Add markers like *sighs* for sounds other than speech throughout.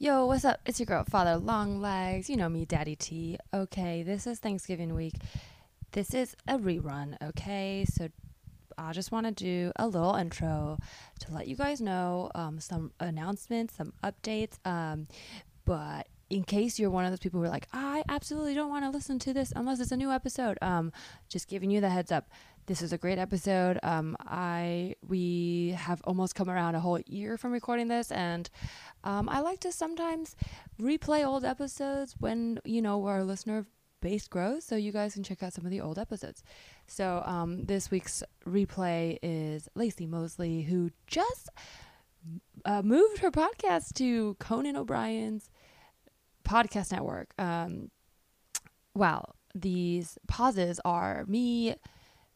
Yo, what's up? It's your girl, Father Long Legs. You know me, Daddy T. Okay, this is Thanksgiving week. This is a rerun, okay? So I just want to do a little intro to let you guys know um, some announcements, some updates. Um, but in case you're one of those people who are like, I absolutely don't want to listen to this unless it's a new episode, um, just giving you the heads up. This is a great episode. Um, I we have almost come around a whole year from recording this, and um, I like to sometimes replay old episodes when you know our listener base grows, so you guys can check out some of the old episodes. So um, this week's replay is Laci Mosley, who just uh, moved her podcast to Conan O'Brien's podcast network. Um, wow, these pauses are me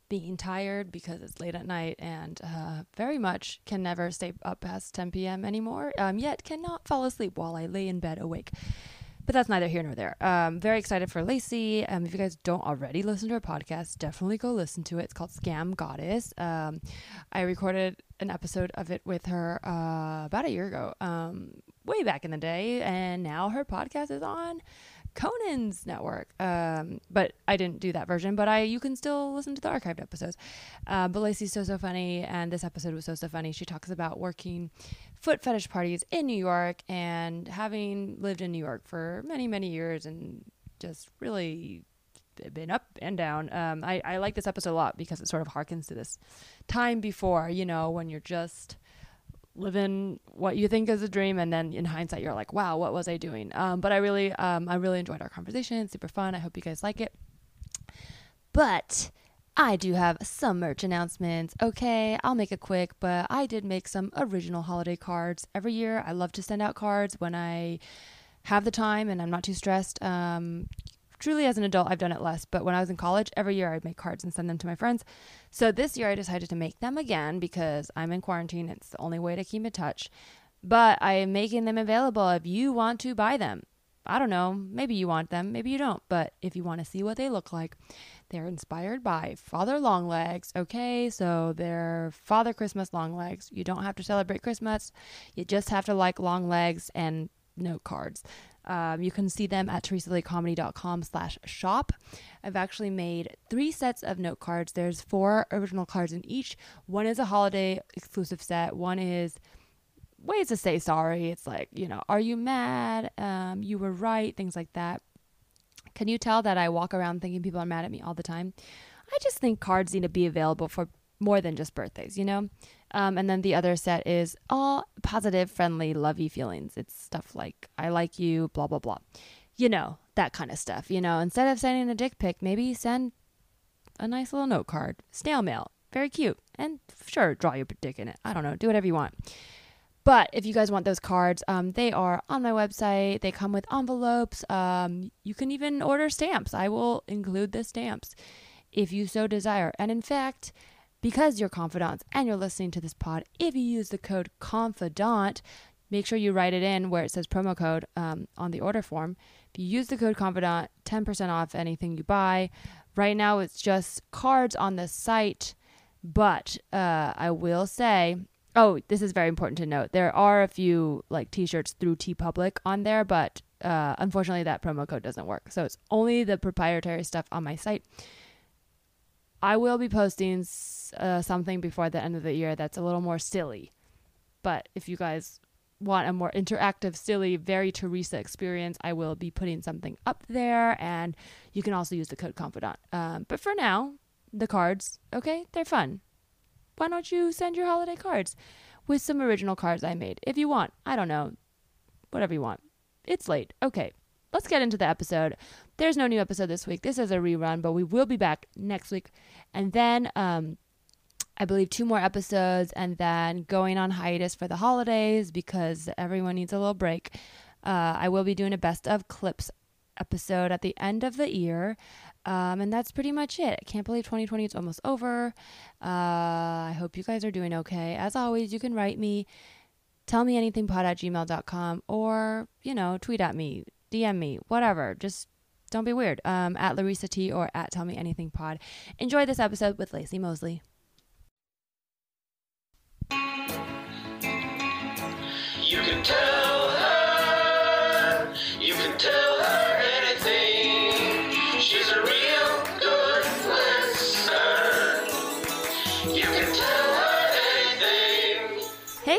being tired because it's late at night and uh, very much can never stay up past 10 p.m. anymore, um, yet cannot fall asleep while I lay in bed awake. But that's neither here nor there. Um, very excited for Laci. Um, if you guys don't already listen to her podcast, definitely go listen to it. It's called Scam Goddess. Um, I recorded an episode of it with her uh, about a year ago, um, way back in the day, and now her podcast is on Conan's network. Um, but I didn't do that version. But I you can still listen to the archived episodes. Uh, but Laci's so so funny, and this episode was so so funny. She talks about working foot fetish parties in New York and having lived in New York for many many years and just really been up and down. Um, I, I like this episode a lot because it sort of harkens to this time before, you know, when you're just living what you think is a dream and then in hindsight you're like wow what was i doing? Um, but i really um, i really enjoyed our conversation. Super fun. I hope you guys like it. But i do have some merch announcements okay? I'll make it quick but i did make some original holiday cards. Every year i love to send out cards when i have the time and i'm not too stressed. Um, truly as an adult i've done it less but when i was in college every year i'd make cards and send them to my friends so this year I decided to make them again because I'm in quarantine. It's the only way to keep in touch. But I am making them available if you want to buy them. I don't know, maybe you want them, maybe you don't, but if you want to see what they look like, they're inspired by Father Longlegs. Okay, so they're Father Christmas Longlegs. You don't have to celebrate Christmas, you just have to like long legs and note cards. Um, you can see them at teresalaycomedy.com slash shop. I've actually made three sets of note cards. There's four original cards in each. One is a holiday exclusive set. One is ways to say sorry. It's like, you know, are you mad? Um, you were right, things like that. Can you tell that I walk around thinking people are mad at me all the time? I just think cards need to be available for more than just birthdays, you know? Um, and then the other set is all positive, friendly, lovey feelings. It's stuff like, I like you, blah, blah, blah. You know, that kind of stuff. You know, instead of sending a dick pic, maybe send a nice little note card, snail mail. Very cute. And sure, draw your dick in it. I don't know. Do whatever you want. But if you guys want those cards, um, they are on my website. They come with envelopes. Um, you can even order stamps. I will include the stamps if you so desire. And in fact, because you're confidants and you're listening to this pod, if you use the code CONFIDANT, make sure you write it in where it says promo code um, on the order form. If you use the code CONFIDANT, 10% off anything you buy. Right now, it's just cards on the site, but uh, I will say, oh, this is very important to note. There are a few like T-shirts through TeePublic on there, but uh, unfortunately, that promo code doesn't work. So it's only the proprietary stuff on my site. I will be posting uh, something before the end of the year that's a little more silly. But if you guys want a more interactive, silly, very Teresa experience, I will be putting something up there, and you can also use the code confidant. Um, but for now, the cards, okay, they're fun. Why don't you send your holiday cards with some original cards I made if you want? I don't know, whatever you want. It's late. Okay, let's get into the episode. There's no new episode this week. This is a rerun, but we will be back next week. And then um, I believe two more episodes, and then going on hiatus for the holidays because everyone needs a little break. Uh, I will be doing a best of clips episode at the end of the year. Um, and that's pretty much it. I can't believe 2020 is almost over. Uh, I hope you guys are doing okay. As always, you can write me, tell me anything pod at gmail.com, or, you know, tweet at me, DM me, whatever. Just don't be weird. Um, at Larissa T or at Tell Me Anything Pod. Enjoy this episode with Laci Mosley. You can tell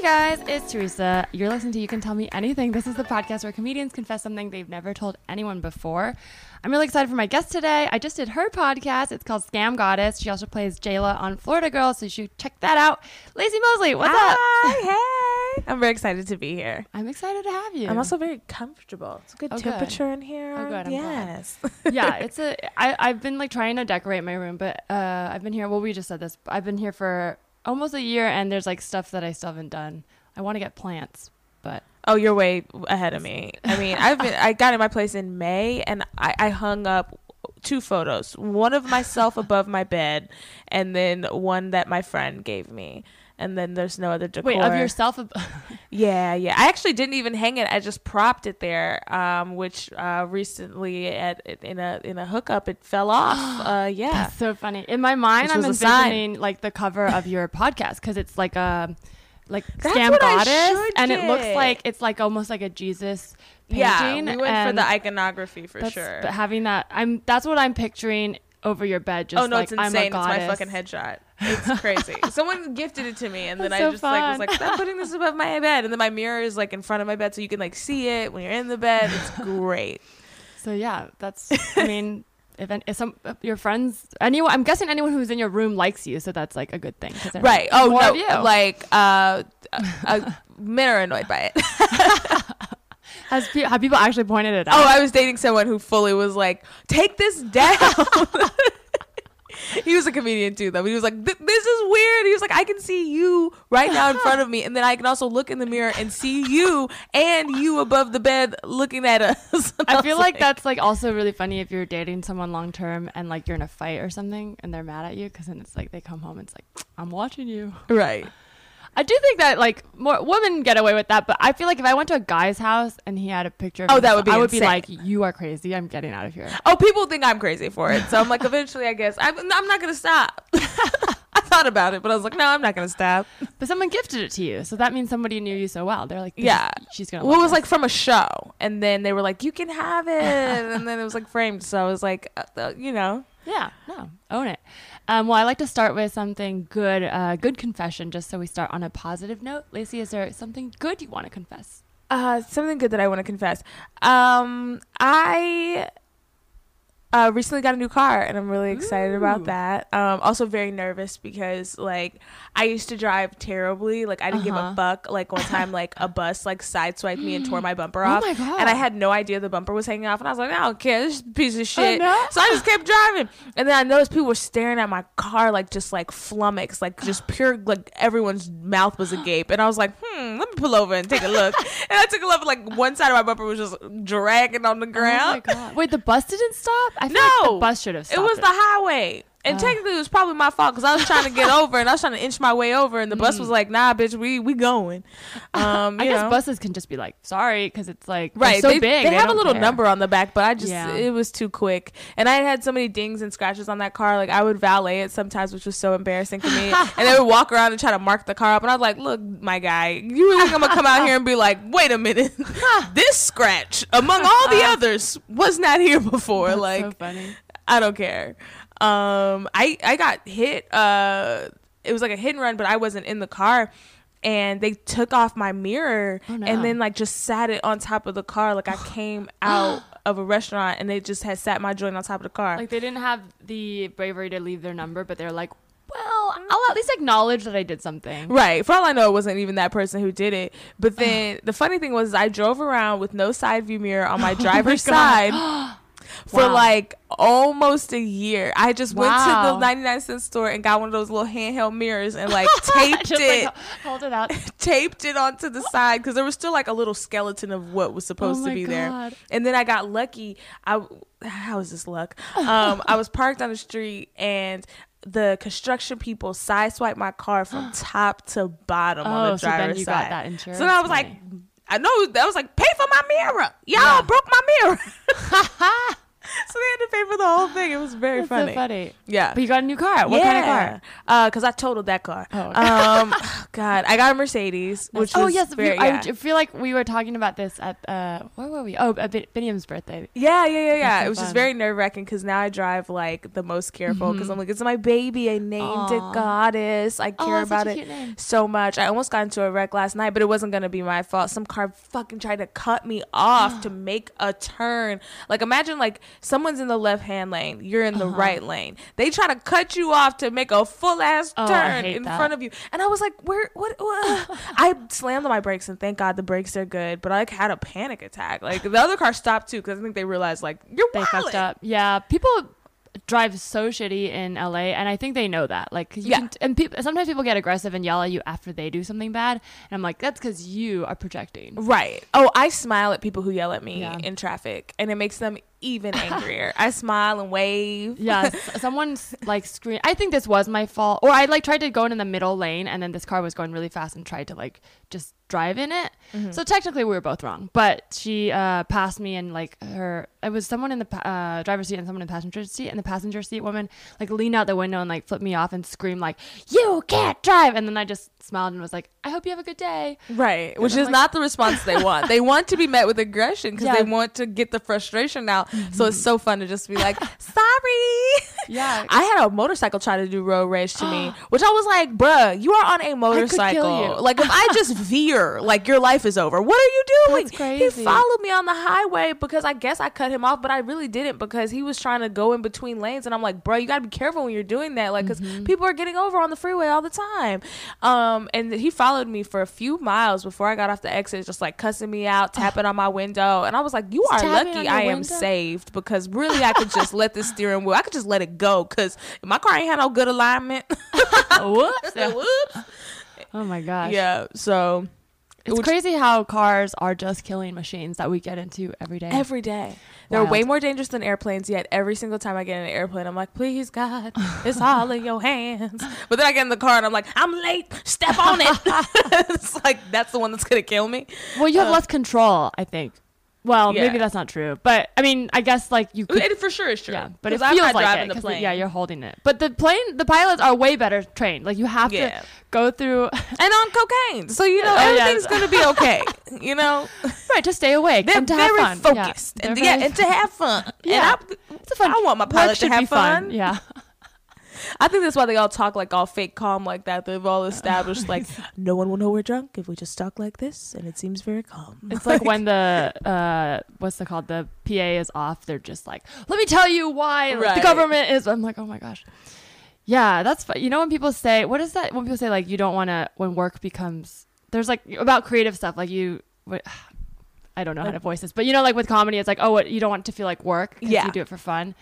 guys, it's Teresa. You're listening to You Can Tell Me Anything. This is the podcast where comedians confess something they've never told anyone before. I'm really excited for my guest today. I just did her podcast. It's called Scam Goddess. She also plays Jayla on Florida Girls, so you should check that out. Laci Mosley, what's up? Hi, up? hey. I'm very excited to be here. I'm excited to have you. I'm also very comfortable. It's a good Oh, good. temperature in here. Oh, good. I'm yes. yeah, *laughs* it's a. I I've been like trying to decorate my room, but uh, I've been here. Well, we just said this. I've been here for almost a year, and there's like stuff that I still haven't done. I want to get plants, but oh, you're way ahead of me. I mean, I've been, I got in my place in May and I, I hung up two photos. One of myself above my bed and then one that my friend gave me. And then there's no other decor. wait, of yourself. ab- *laughs* Yeah, yeah. I actually didn't even hang it. I just propped it there. Um, which uh, recently at in a in a hookup, it fell off. *gasps* Uh, yeah. That's so funny. In my mind, Which I'm envisioning like the cover of your *laughs* podcast because it's like a like That's scam goddess, and it looks like it's like almost like a Jesus painting. Yeah, we went for the iconography for sure. But having that, I'm that's what I'm picturing over your bed. Just oh no, like, it's I'm insane! It's my fucking headshot. It's crazy. *laughs* Someone gifted it to me, and then That's I so just like was fun. like, stop *laughs* putting this above my bed. And then my mirror is like in front of my bed, so you can like see it when you're in the bed. It's *laughs* great. So yeah, that's. I mean, if, an- if some if your friends, anyone, I'm guessing anyone who's in your room likes you, so that's like a good thing. right? Oh more no, like uh, uh, uh, men are annoyed by it. Has pe- have people actually pointed it oh, out? Oh, I was dating someone who fully was like, take this down. *laughs* he was a comedian too, though. He was like, this is weird. He was like, I can see you right now in front of me, and then I can also look in the mirror and see you and you above the bed looking at us. *laughs* I was feel like that's like also really funny if you're dating someone long term and like you're in a fight or something and they're mad at you because then it's like they come home and it's like I'm watching you. right. I do think that like more women get away with that, but I feel like if I went to a guy's house and he had a picture, of Oh, that would be I would be like, you are crazy. I'm getting out of here. Oh, people think I'm crazy for it. So I'm like, eventually, I guess I'm, I'm not gonna stop. *laughs* I thought about it, but I was like, no, I'm not gonna stop. But someone gifted it to you, so that means somebody knew you so well. They're like, Yeah. she's gonna. Well, it was like from a show, and then they were like, "You can have it," and then it was like framed. So I was like, uh, uh, you know, yeah, no, own it. Um, well, I like to start with something good, uh, good confession, just so we start on a positive note. Laci, is there something good you want to confess? uh, something good that I want to confess. Um, I uh, recently got a new car, and I'm really excited Ooh. about that. Um, also very nervous because like I used to drive terribly. Like I didn't give Uh-huh. a fuck. Like one time, *laughs* like a bus like sideswiped me and tore my bumper *gasps* Oh off. my God. And I had no idea the bumper was hanging off, and I was like, I don't care. This piece of shit. no. So I just kept driving, and then I noticed people were staring at my car like just like flummoxed, like just *gasps* pure like everyone's mouth was agape, and I was like, hmm, let me pull over and take a look. *laughs* and I took a look, like one side of my bumper was just dragging on the Oh my ground. god! Wait, the bus didn't stop. I No. like the bus should have it was the highway. And Oh. technically, it was probably my fault because I was trying to get *laughs* over and I was trying to inch my way over, and the bus was like, "Nah, bitch, we we going." *laughs* Um, Mm. I guess know. buses can just be like, sorry, because it's like Right, so they, big. They, have a little care. number on the back, but I just Yeah. it was too quick, and I had so many dings and scratches on that car. Like I would valet it sometimes, which was so embarrassing for me. *laughs* and they would walk around and try to mark the car up, and I was like, "Look, my guy, you really think I'm gonna come out here and be like, wait a minute, this scratch among all the others was not here before? That's like, so funny. I don't care. Um, I I got hit. Uh, it was like a hit and run, but I wasn't in the car. And they took off my mirror Oh, no. and then like just sat it on top of the car. Like I came *gasps* out of a restaurant and they just had sat my joint on top of the car. Like they didn't have the bravery to leave their number, but they're like, well, I'll at least acknowledge that I did something. Right. For all I know, it wasn't even that person who did it. But then the funny thing was, I drove around with no side view mirror on my *laughs* driver's Oh God. side *gasps* *gasps* for Wow. like almost a year. I just went to the 99 cent store and got one of those little handheld mirrors and like *laughs* taped it. like hold it out. *laughs* taped it onto the side because there was still like a little skeleton of what was supposed Oh to be there. And then I got lucky. I how is this luck? Um, I was parked on the street and the construction people sideswiped my car from *gasps* top to bottom on Oh, the so then driver's got side. that insurance so then I was like. I know that was like pay for my mirror. Y'all Yeah. broke my mirror. *laughs* *laughs* so they had to pay for the whole thing. It was very That's funny. so funny. Yeah. But you got a new car. What kind of car? Uh, cause I totaled that car. Oh, okay. Um, *laughs* God, I got a Mercedes, which oh yes, very, I yeah. would- feel like we were talking about this at uh, where were we? Oh, at Biniam's birthday. Yeah, yeah, yeah, yeah. so it was just very nerve wracking because now I drive like the most careful because Mhm. I'm like, it's my baby. I named Aw. it Goddess. I Oh, care that's about it so much. I almost got into a wreck last night, but it wasn't gonna be my fault. Some car fucking tried to cut me off to *gasps* make a turn. Like imagine like someone's in the left hand lane, you're in the Uh-huh. right lane. They try to cut you off to make a full ass Oh, turn in that. front of you, and I was like, where? What? what? *laughs* I slammed on my brakes, and thank God the brakes are good. But I like had a panic attack. Like the other car stopped too because I think they realized like you're They fucked up. Yeah, people drive so shitty in LA, and I think they know that. Like, you Yeah. can, and people sometimes people get aggressive and yell at you after they do something bad, and I'm like, that's because you are projecting. Right. Oh, I smile at people who yell at me Yeah. in traffic, and it makes them even *laughs* angrier. I smile and wave. Yeah, *laughs* s- someone's like scream. I think this was my fault, or I like tried to go in the middle lane, and then this car was going really fast and tried to like just drive in it. Mm-hmm. So technically, we were both wrong. But she uh, passed me, and like her, it was someone in the uh, driver's seat and someone in the passenger seat, and the passenger seat woman like leaned out the window and like flipped me off and screamed like, "You can't drive!" And then I just smiled and was like, "I hope you have a good day." Right, which I'm is like- not the response they want. they *laughs* want to be met with aggression because Yeah. they want to get the frustration out. So it's so fun to just be like, *laughs* "Sorry." Yeah. I had a motorcycle try to do road rage to me, *gasps* which I was like, "Bruh, you are on a motorcycle. Like, if I just *laughs* veer, like your life is over. What are you doing?" That's crazy. He followed me on the highway because I guess I cut him off, but I really didn't because he was trying to go in between lanes, and I'm like, "Bro, you gotta be careful when you're doing that, like, because Mm-hmm. people are getting over on the freeway all the time." Um, and he followed me for a few miles before I got off the exit, just like cussing me out, tapping on my window, and I was like, "You are lucky I am window? saved because really I could just let the steering wheel, I could just let it go because my car ain't had no good alignment." *laughs* Whoops. *laughs* Whoops. Oh my gosh. Yeah, so It's Which- crazy how cars are just killing machines that we get into every day. every day. They're Wild. way more dangerous than airplanes, yet every single time I get in an airplane, I'm like, please, God, it's all in your hands. *laughs* But then I get in the car and I'm like, I'm late, step on it. *laughs* *laughs* it's like, that's the one that's going to kill me. well, you have uh, less control, I think. Well, Yeah. maybe that's not true, but I mean, I guess like you could. It for sure is true. Yeah, but it 'Cause feels I'm not like driving it, the 'cause plane. Yeah, you're holding it. But the plane, the pilots are way better trained. Like you have Yeah. to go through *laughs* and on cocaine. So, you know, Oh, yeah. everything's going to be okay. *laughs* You know, right to stay awake they're and to have fun. focused. Yeah, and, they're yeah, very and to have fun. *laughs* Yeah. And I, It's a fun. I want my work pilot to have fun. fun. Yeah. I think that's why they all talk like all fake calm like that. They've all *laughs* established like no one will know we're drunk if we just talk like this, and it seems very calm. It's *laughs* like when the uh, what's it called? The PA is off. They're just like, "Let me tell you why Right. the government is." I'm like, "Oh my gosh." Yeah, that's fu- you know when people say, "What is that?" When people say like, "You don't want to," when work becomes there's like about creative stuff like you. What, *sighs* I don't know how to voice this, but you know, like with comedy, it's like, oh, what, you don't want it to feel like work Yeah. you do it for fun.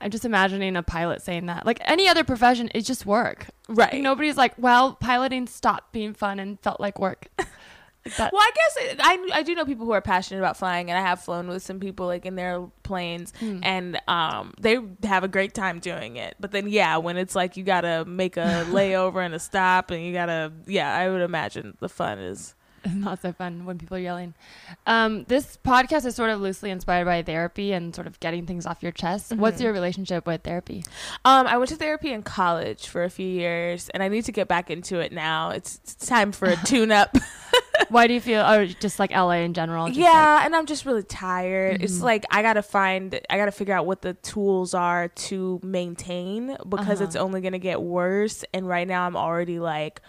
I'm just imagining a pilot saying that. Like any other profession, it's just work. right. Like, nobody's like, well, piloting stopped being fun and felt like work. *laughs* like. Well, I guess it, I I do know people who are passionate about flying, and I have flown with some people like in their planes, Hmm. and um they have a great time doing it. But then yeah, when it's like you gotta make a *laughs* layover and a stop, and you gotta yeah, I would imagine the fun is *laughs* not so fun when people are yelling. Um, this podcast is sort of loosely inspired by therapy and sort of getting things off your chest. What's Mhm. your relationship with therapy? Um, I went to therapy in college for a few years, and I need to get back into it now. It's, it's time for a *laughs* tune-up. *laughs* Why do you feel, or just like LA in general? yeah, and I'm just really tired. It's Mhm. like I gotta find, I gotta figure out what the tools are to maintain because Uh-huh. it's only gonna get worse. And right now, I'm already like.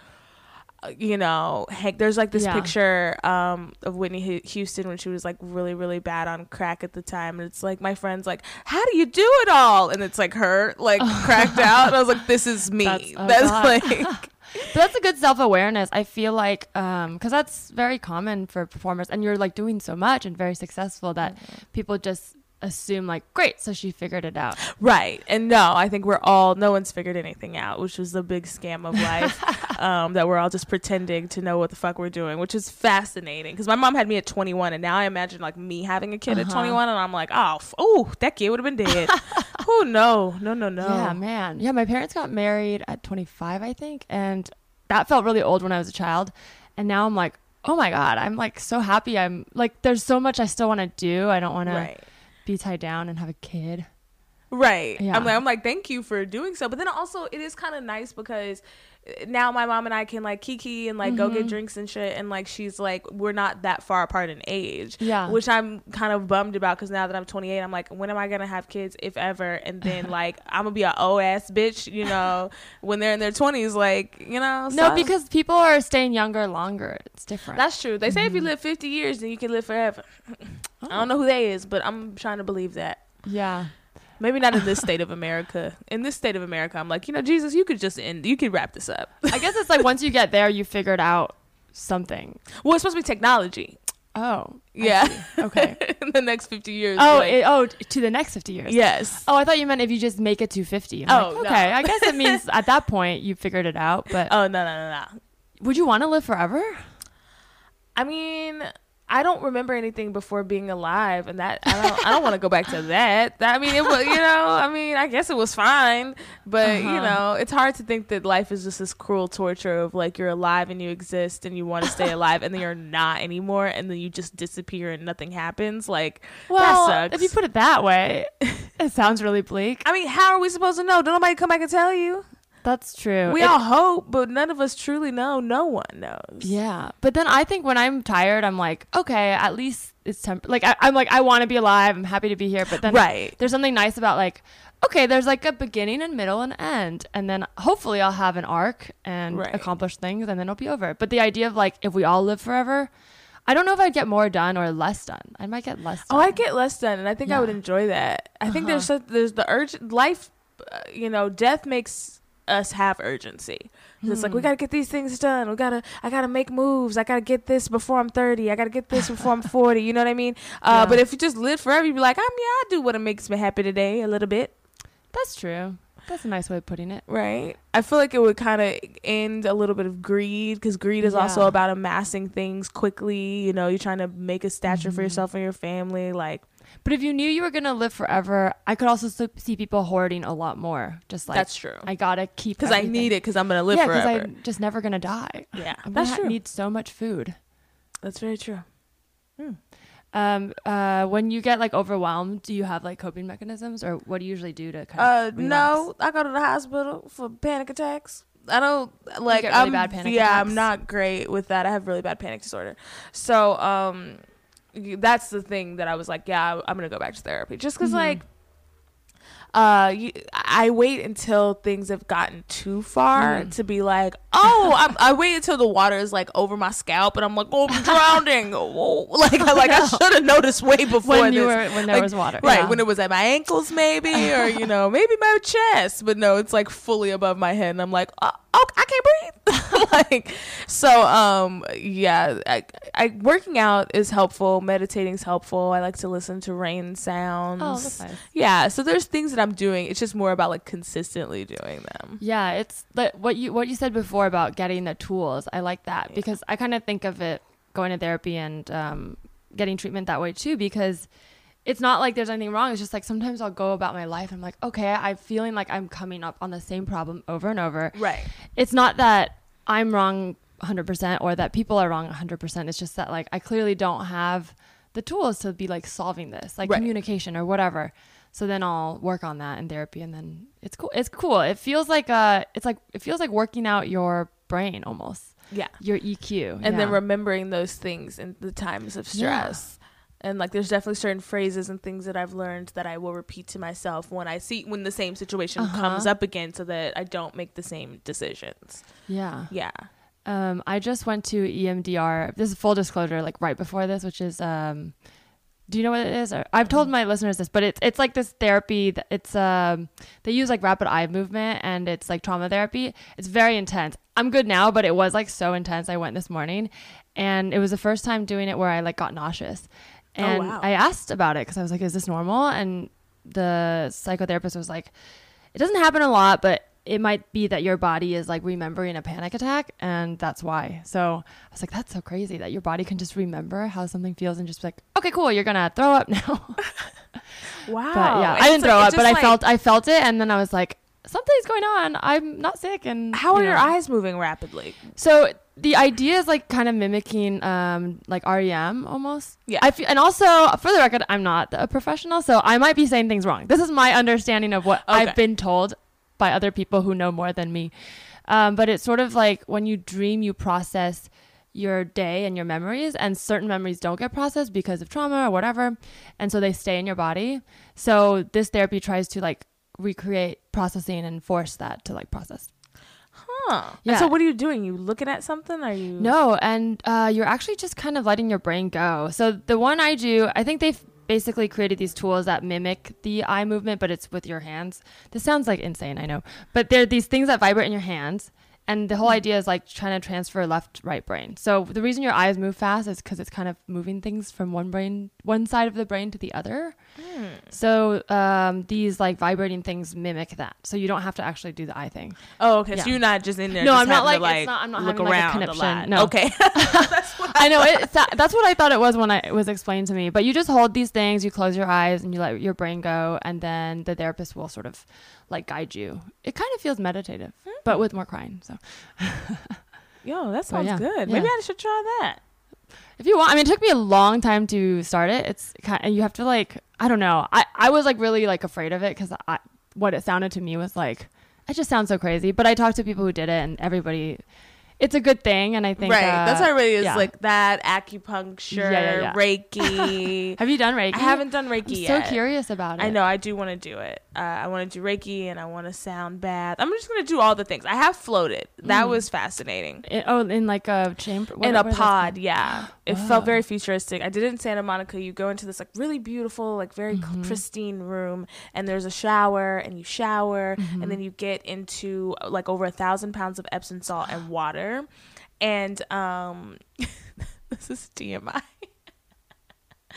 You know, Hank. There's like this Yeah. picture um, of Whitney Houston when she was like really, really bad on crack at the time, and it's like my friend's like, "How do you do it all?" And it's like her like *laughs* cracked out, and I was like, "This is me." That's- That's, oh, God. like, But *laughs* that's a good self awareness. I feel like, um, because that's very common for performers, and you're like doing so much and very successful that people just assume like, great, so she figured it out. Right. And no, I think we're all, no one's figured anything out, which was the big scam of life. *laughs* um, that we're all just pretending to know what the fuck we're doing, which is fascinating. Because my mom had me at 21, and now I imagine like me having a kid at Uh-huh. 21, and I'm like, oh, f- oh, that kid would have been dead. *laughs* oh, no, no, no, no. Yeah, man. Yeah, my parents got married at 25, I think, and that felt really old when I was a child. And now I'm like, oh my god, I'm like so happy. I'm like, there's so much I still want to do. I don't want to Right. Be tied down and have a kid. Right. Yeah. I'm like I'm like thank you for doing so. But then also it is kind of nice because now my mom and I can like kiki and like go get Mhm. drinks and shit and like she's like we're not that far apart in age. Yeah. Which I'm kind of bummed about because now that I'm 28 I'm like when am I going to have kids if ever and then *laughs* like I'm going to be a old ass bitch, you know, when they're in their 20s like, you know. no, so- because people are staying younger longer. It's different. that's true. They say if you Mhm. live 50 years then you can live forever. Oh. *clears throat* I don't know who they is, but I'm trying to believe that. Yeah. Maybe not in this state of America. In this state of America, I'm like, you know, Jesus, you could just end. You could wrap this up. I guess it's like once you get there, you figured out something. Well, it's supposed to be technology. Oh. Yeah. Okay. *laughs* in the next 50 years. Oh, like- it, oh, to the next 50 years. yes. Oh, I thought you meant if you just make it to 50. I'm Oh, like, no. okay. I guess it means *laughs* at that point you figured it out. But Oh no no no no. would you want to live forever? I mean, I don't remember anything before being alive, and that I don't. I don't want to go back to that. That- I mean, it was. You know, I mean, I guess it was fine, but you Uh-huh. know, it's hard to think that life is just this cruel torture of like you're alive and you exist and you want to stay alive, and then you're not anymore, and then you just disappear and nothing happens. Like Well, that sucks. if you put it that way, *laughs* it sounds really bleak. I mean, how are we supposed to know? Don't nobody come back and tell you. That's true. We It- all hope, but none of us truly know. No one knows. Yeah, but then I think when I'm tired, I'm like, okay, at least it's temp. Like I, I'm like, I want to be alive. I'm happy to be here. But then Right. there's something nice about like, okay, there's like a beginning and middle and end, and then hopefully I'll have an arc and Right. accomplish things, and then it'll be over. But the idea of like, if we all live forever, I don't know if I'd get more done or less done. I might get less. Done. Oh, I get less done, and I think I would enjoy that. I think there's Uh-huh. there's the urge life, uh, you know, death makes us have urgency. It's like we Hmm. gotta get these things done. We gotta, I gotta make moves. I gotta get this before I'm 30. I gotta get this before I'm *laughs* 40. You know what I mean? Uh, Yeah. But if you just live forever, you'd be like, I'm yeah, I do what it makes me happy today a little bit, That's true. That's a nice way of putting it. right? I feel like it would kind of end a little bit of greed because greed is also about amassing things quickly. You know, you're trying to make a stature for Mhm. yourself and your family, like. But if you knew you were gonna live forever, I could also see people hoarding a lot more. Just like That's true. I gotta keep Because I need it because I'm gonna live yeah, forever. I'm just never gonna die. yeah, I'm that's gonna true. need so much food. that's very true. Um, uh, when you get like overwhelmed, do you have like coping mechanisms, or what do you usually do to kind Uh, of? no, I go to the hospital for panic attacks. I don't like. get really I'm, bad panic yeah, attacks? I'm not great with that. I have really bad panic disorder. So, um, that's the thing that I was like, yeah, I'm gonna go back to therapy, just because Mhm. like. Uh, you, I wait until things have gotten too far Mm. to be like, oh, *laughs* I'm, I wait until the water is like over my scalp, and I'm like, oh, I'm drowning. *laughs* oh, like, I, like I should have noticed way before when you were when there Like, was water, Right, yeah. when it was at my ankles, maybe, or you know, *laughs* maybe my chest, but no, it's like fully above my head, and I'm like, oh, oh I can't breathe. *laughs* like, so, um, yeah, I, I, working out is helpful, meditating is helpful. I like to listen to rain sounds. oh, that's nice. Yeah, so there's things that I'm doing. It's just more about like consistently doing them. Yeah, it's like what you what you said before about getting the tools. I like that Yeah. because I kind of think of it going to therapy and um, getting treatment that way too because it's not like there's anything wrong. It's just like sometimes I'll go about my life. I'm like, okay, I'm feeling like I'm coming up on the same problem over and over. Right. It's not that I'm wrong 100% or that people are wrong 100%. It's just that like I clearly don't have the tools to be like solving this, like Right. communication or whatever. So then I'll work on that in therapy and then it's cool. It's cool. It feels like uh it's like it feels like working out your brain almost. Yeah. Your EQ. and then remembering those things in the times of Yeah. And like there's definitely certain phrases and things that I've learned that I will repeat to myself when I see when the same situation Uh-huh. comes up again so that I don't make the same decisions. yeah. Yeah. Um, I just went to EMDR. This is full disclosure, like right before this, which is um, do you know what it is? I've told my listeners this, but it's it's like this therapy. That it's um, they use like rapid eye movement, and it's like trauma therapy. It's very intense. I'm good now, but it was like so intense. I went this morning, and it was the first time doing it where I like got nauseous, Oh, and wow. I asked about it because I was like, "Is this normal?" And the psychotherapist was like, "It doesn't happen a lot, but." It might be that your body is like remembering a panic attack, and that's why. So I was like, "That's so crazy that your body can just remember how something feels and just be like, okay, cool, you're gonna throw up now." Wow. *laughs* But yeah, I didn't throw up, but just I felt I felt it, and then I was like, something's going on. I'm not sick. And How you are your know. eyes moving rapidly? So the idea is like kind of mimicking um like REM almost. Yeah. I feel, and also for the record, I'm not a professional, so I might be saying things wrong. This is my understanding of what Okay. I've been told by other people who know more than me. Um, but it's sort of like when you dream, you process your day and your memories, and certain memories don't get processed because of trauma or whatever, and so they stay in your body. So this therapy tries to like recreate processing and force that to like process. Huh. Yeah. And so what are you doing? You looking at something? Are you No, and uh, you're actually just kind of letting your brain go. So the one I do, I think they've basically created these tools that mimic the eye movement, but it's with your hands. This sounds like insane, I know, but they're these things that vibrate in your hands. And the whole idea is like trying to transfer left right brain. So the reason your eyes move fast is because it's kind of moving things from one brain, one side of the brain to the other. Hmm. So um, these like vibrating things mimic that. So you don't have to actually do the eye thing. Oh, okay. Yeah. So you're not just in there. No, I'm not having to, like- it's not- I'm not look having, like, a around connection. lot. No. Okay. *laughs* That's what I know it, that's what I thought it was when I, it was explained to me. But you just hold these things, you close your eyes, and you let your brain go, and then the therapist will sort of like guide you. It kind of feels meditative, but with more crying. So *laughs* Yo, that sounds yeah, good. Maybe. I should try that. if you want, I mean, it took me a long time to start it. It's kind of, you have to like I don't know. I I was like really like afraid of it because I what it sounded to me was like it just sounds so crazy. But I talked to people who did it, and everybody. It's a good thing, and I think right. uh, That's how everybody is yeah. like that. Acupuncture, Yeah, yeah, yeah. Reiki. *laughs* Have you done Reiki? I haven't done Reiki I'm Reiki so curious about it. I know I do want to do it. Uh, I want to do Reiki and I want to sound bath. I'm just gonna do all the things. I have floated. That Mm. was fascinating. It- oh, in like a chamber. what- in a what is that pod, yeah. It Wow. felt very futuristic. I did it in Santa Monica. You go into this like really beautiful, like very Mhm. pristine room, and there's a shower, and you shower, Mhm. and then you get into uh, like over a thousand pounds of Epsom salt and water, and um, *laughs* this is TMI.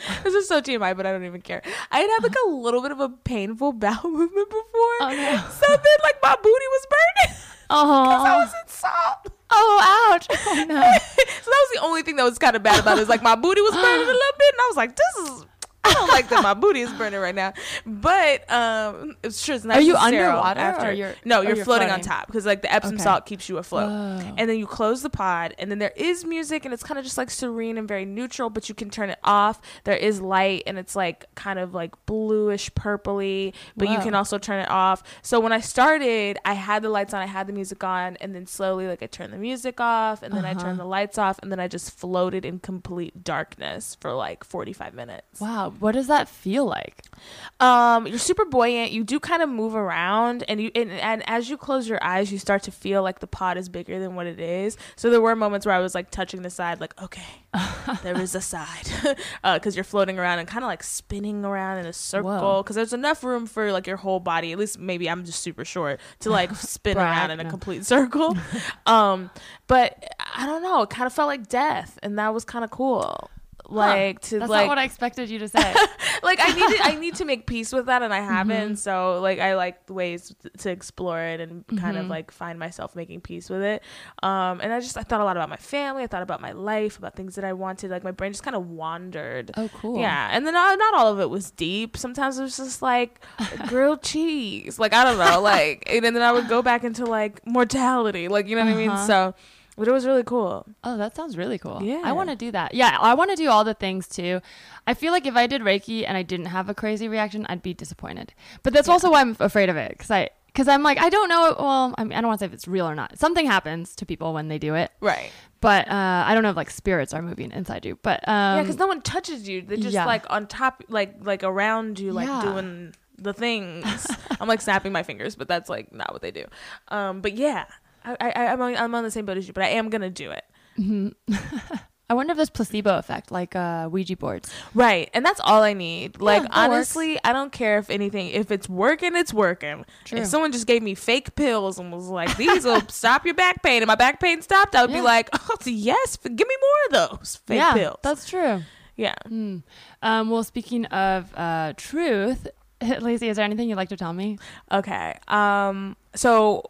*laughs* this is so TMI, but I don't even care. I had had like a little bit of a painful *laughs* bowel movement before, Oh no. so then like my booty was burning *laughs* because I Oh. was in salt. Oh, ouch. Oh no. so that was the only thing that was kind of bad about it. Is like my booty was *gasps* burning a little bit, and I was like, "This is." *laughs* I don't like that my booty is burning right now, but um, it's true. It's nice Are you underwater After you're- no, you're, you're floating, on top because like the Epsom Okay. salt keeps you afloat. Whoa. And then you close the pod, and then there is music, and it's kind of just like serene and very neutral, but you can turn it off. There is light, and it's like kind of like bluish purpley, but you can also turn it off. So when I started, I had the lights on, I had the music on, and then slowly like I turned the music off, and then I Uh-huh. turned the lights off, and then I just floated in complete darkness for like 45 minutes. Wow. What does that feel like? Um, you're super buoyant. You do kind of move around, and you and, and as you close your eyes, you start to feel like the pod is bigger than what it is. So there were moments where I was like touching the side, like okay, *laughs* there is a side, *laughs* because you're floating around and kind of like spinning around in a circle. Because there's enough room for like your whole body. At least maybe I'm just super short to like *laughs* spin around in a complete circle. um, but I don't know. It kind of felt like death, and that was kind of cool. Like to That's like not what I expected you to say. *laughs* like I need to, I need to make *laughs* peace with that and I haven't Mhm. so like I like ways to explore it and kind of Mhm. like find myself making peace with it um and I just I thought a lot about my family I thought about my life about things that I wanted like my brain just kind of wandered oh, cool. yeah and then uh, not all of it was deep sometimes it was just like *laughs* grilled cheese like I don't know like and then I would go back into like mortality like you know what I mean Uh-huh. so but it was really cool Oh, that sounds really cool. Yeah. I want to do that. Yeah, I want to do all the things too. I feel like if I did Reiki and I didn't have a crazy reaction, I'd be disappointed. But that's also why I'm afraid of it because I because I'm like I don't know. Well, I mean, I don't want to say if it's real or not. Something happens to people when they do it, right but uh, I don't know if like spirits are moving inside you. But um, yeah because no one touches you they're just yeah. like on top like like around you like Yeah. doing the things *laughs* i'm like snapping my fingers but that's like not what they do um but yeah I, I i'm on, i'm on the same boat as you but i am gonna do it mhm. *laughs* I wonder if there's placebo effect like uh, Ouija boards. right and that's all i need like that works. honestly i don't care if anything if it's working it's working True. if someone just gave me fake pills and was like these will *laughs* stop your back pain and my back pain stopped i would Yeah. be like oh yes give me more of those fake yeah, pills that's true. yeah Hmm. Um, well, speaking of uh, truth, *laughs* Laci, is there anything you'd like to tell me? Okay. Um so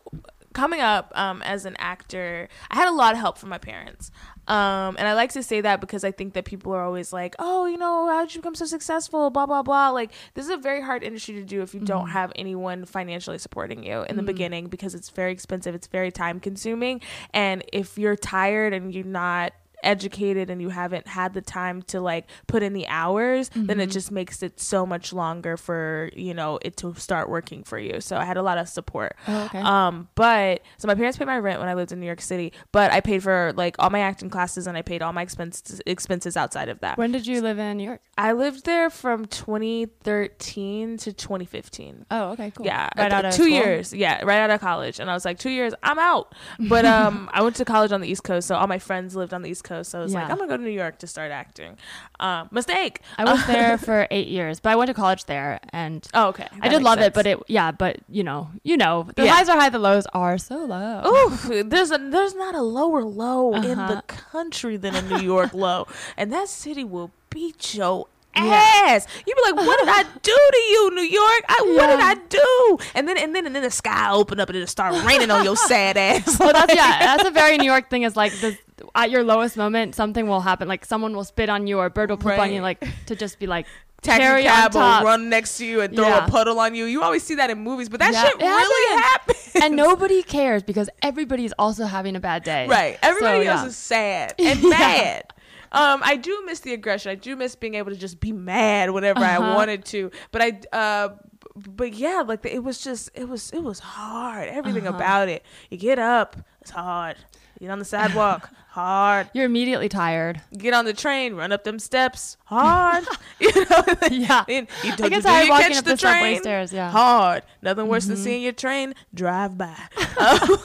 coming up um as an actor, I had a lot of help from my parents. Um, and I like to say that because I think that people are always like, oh, you know, how did you become so successful? Blah, blah, blah. Like, this is a very hard industry to do if you don't Mm-hmm. have anyone financially supporting you in the beginning because it's very expensive, it's very time consuming. And if you're tired and you're not, educated and you haven't had the time to like put in the hours then it just makes it so much longer for you know it to start working for you so i had a lot of support Oh, okay. um, but so my parents paid my rent when I lived in New York City, but I paid for like all my acting classes and I paid all my expenses expenses outside of that. when did you live in New York? I lived there from 2013 to 2015. Oh, okay, cool. Yeah, right out of two school? years. Yeah, right out of college, and I was like, two years, I'm out. But um, *laughs* I went to college on the East Coast, so all my friends lived on the East Coast. So I was like, I'm gonna go to New York to start acting. Um, mistake. I was *laughs* there for eight years, but I went to college there, and Oh, okay. I did love it. But it, yeah, but you know, you know, the Yeah. highs are high, the lows are so low. Oof, there's a there's not a lower low in Uh-huh. the country than a New York low, *laughs* and that city will beat your Yeah. ass. You be like, what did I do to you, New York? I, What did I do? And then and then and then the sky opened up and it started raining on your sad ass. *laughs* Well, that's yeah, that's a very New York thing. Is like this at your lowest moment, something will happen. Like someone will spit on you, or a bird will poop on you. Like to just be like *laughs* Taxi cab will run next to you and throw Yeah. a puddle on you. You always see that in movies, but that Yeah, shit really happens. and nobody cares because everybody's also having a bad day. Right. Everybody So, else yeah. is sad and *laughs* mad. Um, I do miss the aggression. I do miss being able to just be mad whenever I Uh-huh. wanted to. But I, uh, but yeah, like it was just, it was, it was hard. Everything Uh-huh. about it. You get up, it's hard. You get on the sidewalk, hard. You're immediately tired. Get on the train, run up them steps, hard. *laughs* *laughs* you know, Yeah. *laughs* And you, I do, get do tired you walking catch up the the train? stairs, yeah. Mm-hmm. Hard. Nothing worse than seeing your train drive by.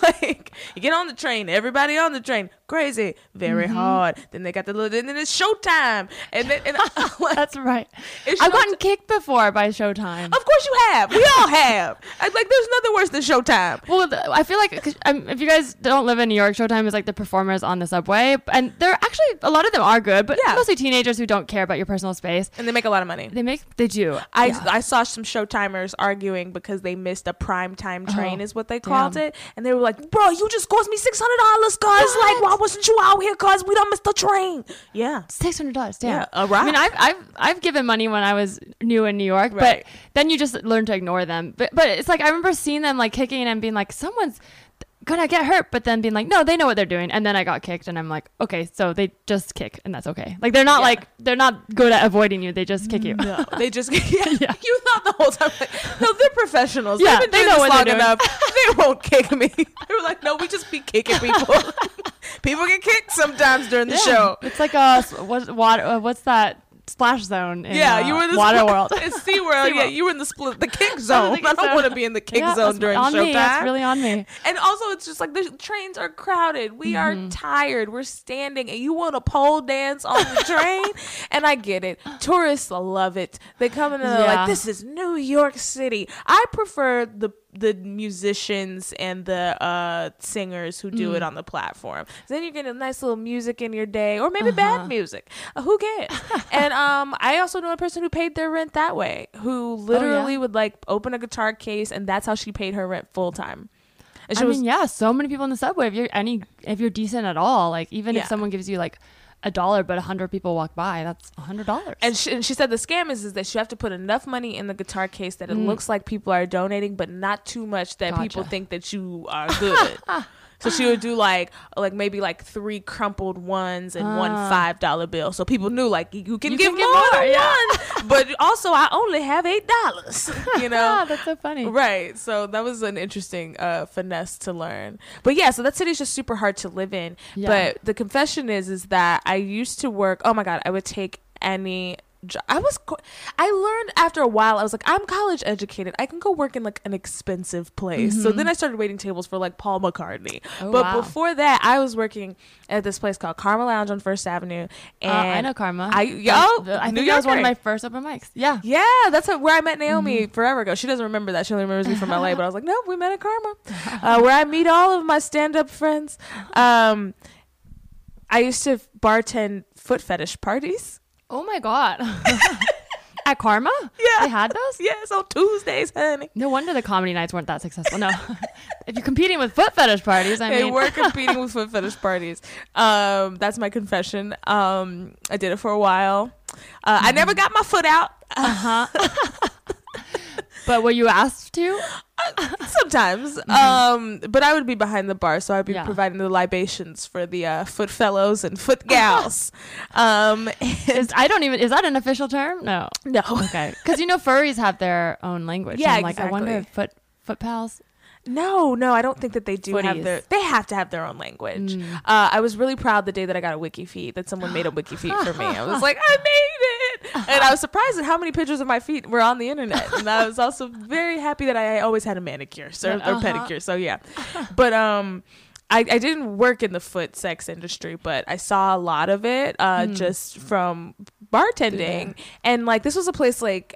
Like you get on the train, everybody on the train, crazy, very Mm-hmm. hard. Then they got the little, and then it's showtime, and then and like, That's right. I've gotten kicked before by Showtime. of course you have. We all have. I- like there's nothing worse than showtime. Well, th- I feel like um, if you guys don't live in New York, Showtime is like the performers on the subway, and they're actually a lot of them are good, but Yeah. mostly teenagers who don't care about your personal space. And they make a lot of money. They make they do. I, Yeah. I saw some showtimers arguing because they missed a prime time train Oh, is what they called damn. it and they were like bro you just cost me $600 cuz like why wasn't you out here cuz we don't miss the train yeah Six hundred dollars. Damn. Yeah, a I mean. I've I've I've given money when I was new in New York, Right. but then you just learn to ignore them. But but it's like I remember seeing them like kicking and being like, someone's gonna get hurt, but then being like, no, they know what they're doing. And then I got kicked, and I'm like, okay, so they just kick, and that's okay. Like they're not Yeah. like they're not good at avoiding you. They just kick you. no *laughs* they just yeah, Yeah. *laughs* you thought the whole time like no they're professionals Yeah, they've been they know this what long enough *laughs* they won't kick me they were like no we just be kicking people people get kicked sometimes during the Yeah. show It's like a what what uh, what's that splash zone? In, yeah, uh, you were in the Water split- World. It's SeaWorld. *laughs* Yeah, you were in the split the kick *laughs* zone. *laughs* I don't want to be in the kick Yeah, zone during on showtime. me. That's really on me. And also, it's just like the trains are crowded. We are Mm-hmm. tired. We're standing, and you want to pole dance on the train. and I get it. Tourists love it. They come in and they're Yeah. like, "This is New York City." I prefer the the musicians and the uh, singers who do it Mm. on the platform. Then you get a nice little music in your day, or maybe Uh-huh. bad music. Uh, who cares? *laughs* and um, I also know a person who paid their rent that way, who literally would like open a guitar case, and that's how she paid her rent full time. I was mean, yeah, so many people in the subway. If you're any, if you're decent at all, like even Yeah. if someone gives you like a dollar, but a hundred people walk by, that's a hundred dollars. And she, and she said the scam is, is that you have to put enough money in the guitar case that it Mm. looks like people are donating, but not too much that people think that you are *laughs* good. So she would do *gasps* like like maybe like three crumpled ones and one Ah. five dollar bill, so people knew like you can You give can more, more, than yeah. one, *laughs* but also I only have eight dollars. *laughs* You know. ah, that's so funny. Right. So that was an interesting uh, finesse to learn. But yeah, so that city is just super hard to live in. Yeah. But the confession is, is that I used to work. Oh my god, I would take any. I was. I learned after a while. I was like, I'm college educated. I can go work in like an expensive place. So then I started waiting tables for like Paul McCartney. Oh, but wow. before that, I was working at this place called Karma Lounge on First Avenue. And Uh, I know Karma. I yo, I, I New think that was one of my first open mics. Yeah. Yeah, that's where I met Naomi Mm-hmm. forever ago. She doesn't remember that. She only remembers me from LA. But I was like, no, we met at Karma, *laughs* uh, where I meet all of my stand-up friends. Um, I used to bartend foot fetish parties. Oh my god. *laughs* *laughs* At Karma? Yeah. They had those? Yes, on Tuesdays, honey. No wonder the comedy nights weren't that successful. No. *laughs* if you're competing with foot fetish parties, I mean they mean, were competing with foot fetish parties. Um, that's my confession. Um, I did it for a while. Uh, I never got my foot out. uh huh. But were you asked to? *laughs* Sometimes, um, but I would be behind the bar, so I'd be Yeah. providing the libations for the uh, foot fellows and foot gals. *laughs* um, Is I don't even is that an official term? No. no, Okay, because you know furries have their own language. Yeah, I'm like, I wonder exactly. if foot foot pals. no, no, I don't think that they do have their. They have to have their own language. Mm. Uh, I was really proud the day that I got a WikiFeet that someone made a WikiFeet for me. I was like, I made it, *laughs* and I was surprised at how many pictures of my feet were on the internet. And I was also *laughs* very happy that I always had a manicure so, or Uh-huh. pedicure. So yeah, *laughs* but um. I, I didn't work in the foot sex industry, but I saw a lot of it uh, Mm. just from bartending. And like this was a place like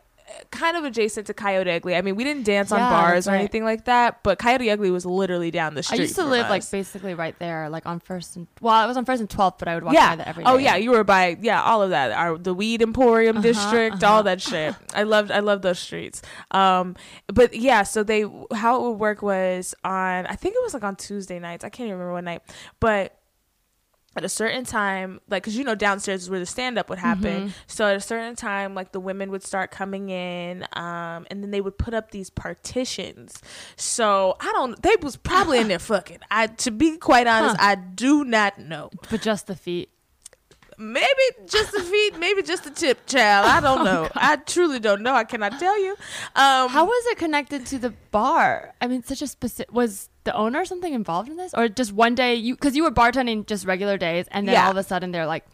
kind of adjacent to Coyote Ugly. I mean, we didn't dance on bars or right. anything like that, but Coyote Ugly was literally down the street. I used to live like basically right there, like on first and well, I was on first and twelfth, but I would walk yeah. by that every day. Oh yeah, you were by yeah, all of that. Our the Weed Emporium Uh-huh, district, uh-huh. all that shit. I loved I loved those streets. Um but yeah, so they how it would work was on I think it was like on Tuesday nights. I can't even remember what night. But at a certain time, like, cause you know downstairs is where the stand up would happen. Mhm. So at a certain time, like the women would start coming in, um, and then they would put up these partitions. So I don't. They was probably in there *laughs* fucking. I to be quite honest, Huh. I do not know but just the feet. maybe just the feet, maybe just the tip, child. I don't *laughs* know. I truly don't know. I cannot tell you. Um, How was it connected to the bar? I mean, such a specific. Was the owner something involved in this, or just one day you because you were bartending just regular days, and then Yeah. all of a sudden they're like,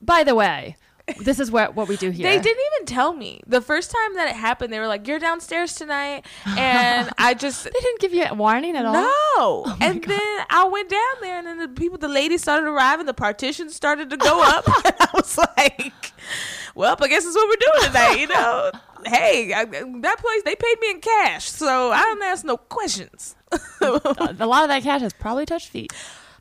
by the way, this is what what we do here. They didn't even tell me the first time that it happened. They were like, "You're downstairs tonight," and *laughs* I just They didn't give you a warning at all. no. Oh my and God. then I went down there, and then the people, the ladies started arriving. The partitions started to go up. *laughs* and I was like, "Well, I guess that's what we're doing tonight." You know, *laughs* hey, I, that place they paid me in cash, so I don't ask no questions. *laughs* A lot of that cash has probably touched feet.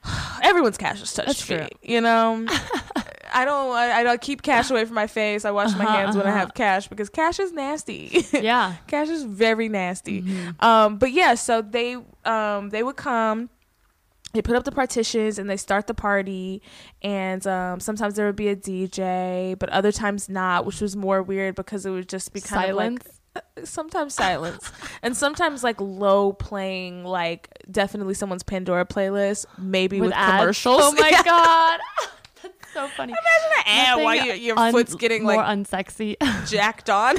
*sighs* everyone's cash has touched That's true. feet. You know, *laughs* I don't. I, don't keep cash *laughs* away from my face. I wash my Uh-huh, hands when I uh-huh. have cash because cash is nasty. Yeah. cash is very nasty. Mhm. Um, but yeah, so they um they would come. They put up the partitions and they start the party, and um, sometimes there would be a DJ, but other times not, which was more weird because it would just be kind Silence. of like sometimes silence and sometimes like low playing like definitely someone's pandora playlist maybe with, ads. commercials Oh my *laughs* Yeah. god, *laughs* that's so funny. imagine an ad while Nothing your, your un- foot's getting more like unsexy. *laughs* jacked on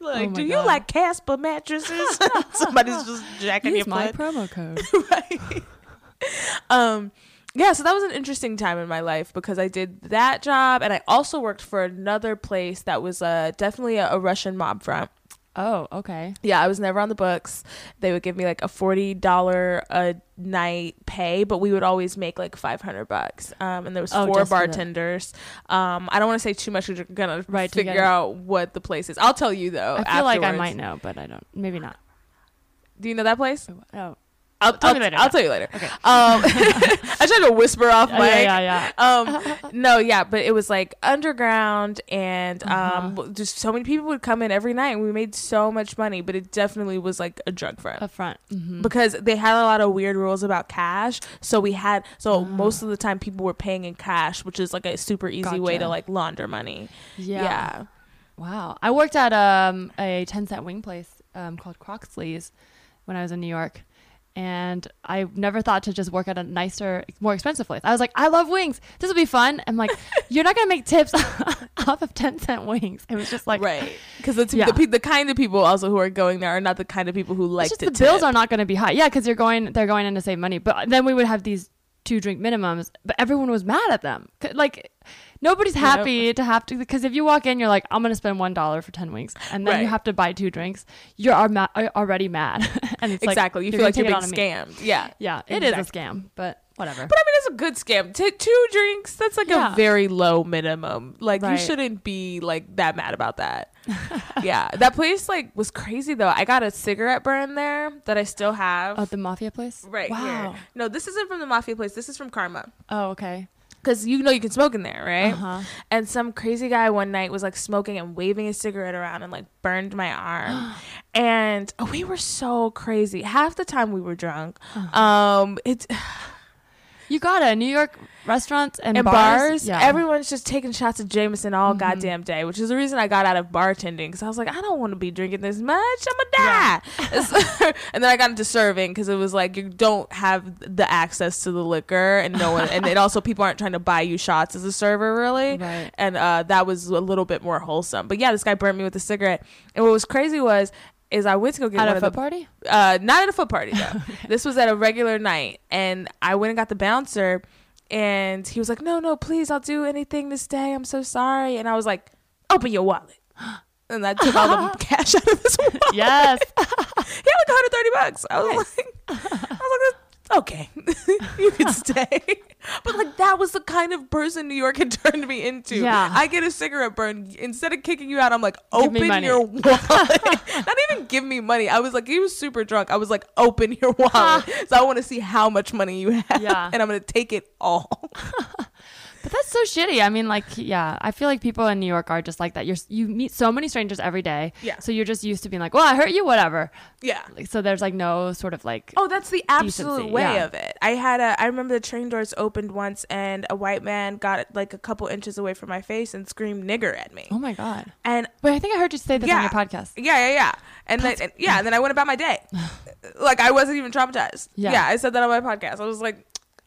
like Oh do you God. like casper mattresses somebody's just jacking Use your my foot promo code. right um yeah so that was an interesting time in my life because i did that job and i also worked for another place that was uh, definitely a, a russian mob front. Oh, okay. yeah i was never on the books. They would give me like a $40 a night pay but we would always make like 500 bucks um, and there was Oh, four just for the- bartenders. Um, i don't want to say too much because you're gonna Right, to figure out what the place is. I'll tell you though I feel like I might know, but I don't. Maybe not. do you know that place? Oh, I'll, Tell I'll, me later. I'll tell you later Okay. um, *laughs* i tried to whisper off yeah, my yeah, yeah. um *laughs* no yeah but it was like underground and um Uh-huh. just so many people would come in every night and we made so much money but it definitely was like a drug front Up front. Mhm. because they had a lot of weird rules about cash so we had so Ah. most of the time people were paying in cash which is like a super easy way to like launder money yeah. yeah, Wow. I worked at um, a 10 cent wing place um, called Croxley's when I was in New York. And I never thought to just work at a nicer, more expensive place. I was like, I love wings. This will be fun. I'm like, *laughs* you're not going to make tips *laughs* off of 10 cent wings. It was just like, right because the, Yeah. the, the kind of people also who are going there are not the kind of people who like it's just to the bills are not going to be high. Yeah, because you're going, they're going in to save money. But then we would have these two drink minimums, but everyone was mad at them. Like nobody's happy to have to because if you walk in, you're like, I'm gonna spend one dollar for ten wings, and then you have to buy two drinks. You're already mad, *laughs* and it's like, exactly you you're feel like you're being scammed yeah Yeah, it is Exactly. a scam, but whatever. But I mean, it's a good scam. T- two drinks, that's like Yeah. a very low minimum. Like, you shouldn't be like that mad about that. *laughs* yeah. That place, like, was crazy though. I got a cigarette burn there that I still have. oh, the mafia place. right Wow. here. No, this isn't from the Mafia place. This is from Karma. Oh, okay. Because you know you can smoke in there, right? Uh-huh. And some crazy guy one night was like smoking and waving his cigarette around and like burned my arm. *gasps* and we were so crazy. Half the time we were drunk. Uh-huh. Um, it's *sighs* You got it. New York restaurants and, and bars. bars. Yeah. Everyone's just taking shots of Jameson all Mhm. goddamn day, which is the reason I got out of bartending because I was like, I don't want to be drinking this much. I'm gonna die. *laughs* and then I got into serving because it was like you don't have the access to the liquor, and no one, and it also people aren't trying to buy you shots as a server, really. Right. And uh, that was a little bit more wholesome. But yeah, this guy burnt me with a cigarette, and what was crazy was. Is I went to go get At one a of the party? uh, not at a foot party though. *laughs* This was at a regular night, and I went and got the bouncer, and he was like, "No, no, please, I'll do anything this day. I'm so sorry." And I was like, "Open your wallet," *gasps* and I took all the *laughs* cash out of his wallet. Yes. *laughs* He had like 130 bucks. I was like, I was like, okay, *laughs* you can *laughs* stay. But like that was the kind of person New York had *laughs* turned me into. Yeah. I get a cigarette burn. Instead of kicking you out, I'm like, open your wallet. Not even give me money. I was like, he was super drunk. I was like, open your wallet. so I want to see how much money you have. Yeah. And I'm gonna take it all. But that's so shitty. I mean, like, yeah, I feel like people in New York are just like that. You're you meet so many strangers every day. Yeah. So you're just used to being like, well, I hurt you, whatever. yeah. Like, so there's like no sort of like, Oh, that's the absolute Decency, way yeah. of it. I had a. I remember the train doors opened once, and a white man got like a couple inches away from my face and screamed "nigger" at me. oh my god. And Wait, I think I heard you say this on your podcast. yeah, yeah, yeah. And then and, yeah, and then I went about my day. *laughs* like I wasn't even traumatized. Yeah. Yeah. I said that on my podcast. I was like,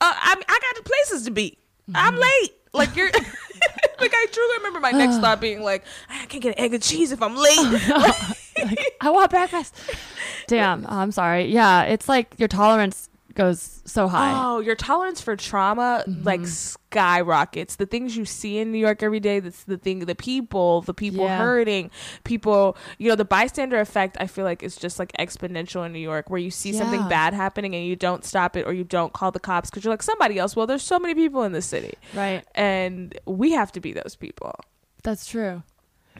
uh, I I got places to be. Mm-hmm. I'm late. Like you're. *laughs* *laughs* like I truly remember my next thought being like, I can't get an egg and cheese if I'm late. *laughs* Like, I want breakfast. Damn. Oh, I'm sorry. Yeah, it's like your tolerance goes so high. Oh, your tolerance for trauma like Mm-hmm. skyrockets. The things you see in New York every day, that's the thing, the people, the people Yeah. hurting, people, you know, the bystander effect, I feel like is just like exponential in New York where you see something bad happening and you don't stop it or you don't call the cops because you're like somebody else. Well, there's so many people in the city Right. and we have to be those people. That's true.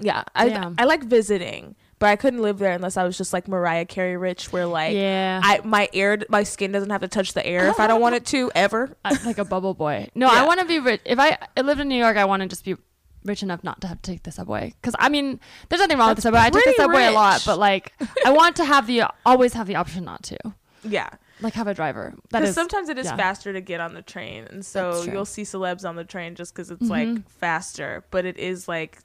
Yeah. I, Damn. I like visiting. But I couldn't live there unless I was just like Mariah Carey rich, where like yeah. I my air my skin doesn't have to touch the air if I don't want it to ever. *laughs* I- like a bubble boy. *laughs* No, Yeah. I want to be rich. If I, I lived in New York, I want to just be rich enough not to have to take the subway. Because I mean, there's nothing wrong with the subway. I take the subway a lot, but like, I want to have the always have the option not to. Yeah. Like have a driver. Because sometimes it is yeah. faster to get on the train, and so you'll see celebs on the train just because it's Mhm. like faster. But it is like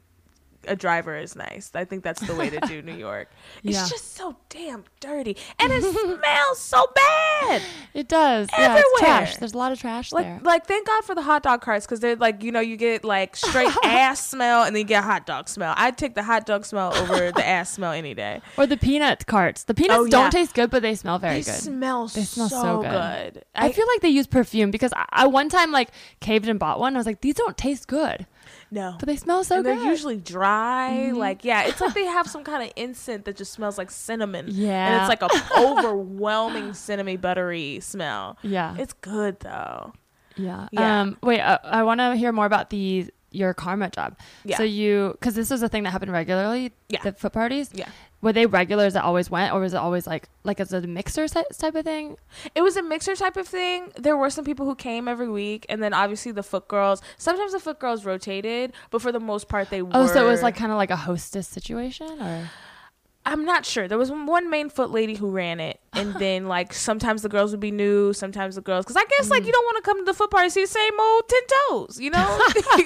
a driver is nice. I think that's the way to do New York. *laughs* It's Yeah. just so damn dirty, and it smells so bad. *laughs* It does. Yeah, it's Everywhere. trash. There's a lot of trash Like, there. like thank God for the hot dog carts because they're like you know you get like straight *laughs* ass smell and then you get hot dog smell. I'd take the hot dog smell over the ass smell any day. Or the peanut carts. The peanuts Oh, yeah. don't taste good, but they smell very they good. smell They smell so, so good. good. I, feel like they use perfume because I, I one time like caved and bought one. I was like, these don't taste good, no. but they smell so and good. they're usually dry. Mhm. Like, yeah, it's like they have *laughs* some kind of incense that just smells like cinnamon. yeah, And it's like a *laughs* overwhelming cinnamon buttery smell. yeah, It's good though. yeah. yeah. Um, wait, uh, I want to hear more about the your karma job. Yeah. So you, because this was a thing that happened regularly. Yeah. The foot parties. Yeah. Were they regulars that always went, or was it always like like as a mixer type of thing? It was a mixer type of thing. There were some people who came every week, and then obviously the foot girls. Sometimes the foot girls rotated, but for the most part they were. Oh, so it was like kind of like a hostess situation, or I'm not sure. There was one main foot lady who ran it, and *laughs* then like sometimes the girls would be new, sometimes the girls. Because I guess like you don't want to come to the foot party and see the same old ten toes, you know? *laughs* *laughs*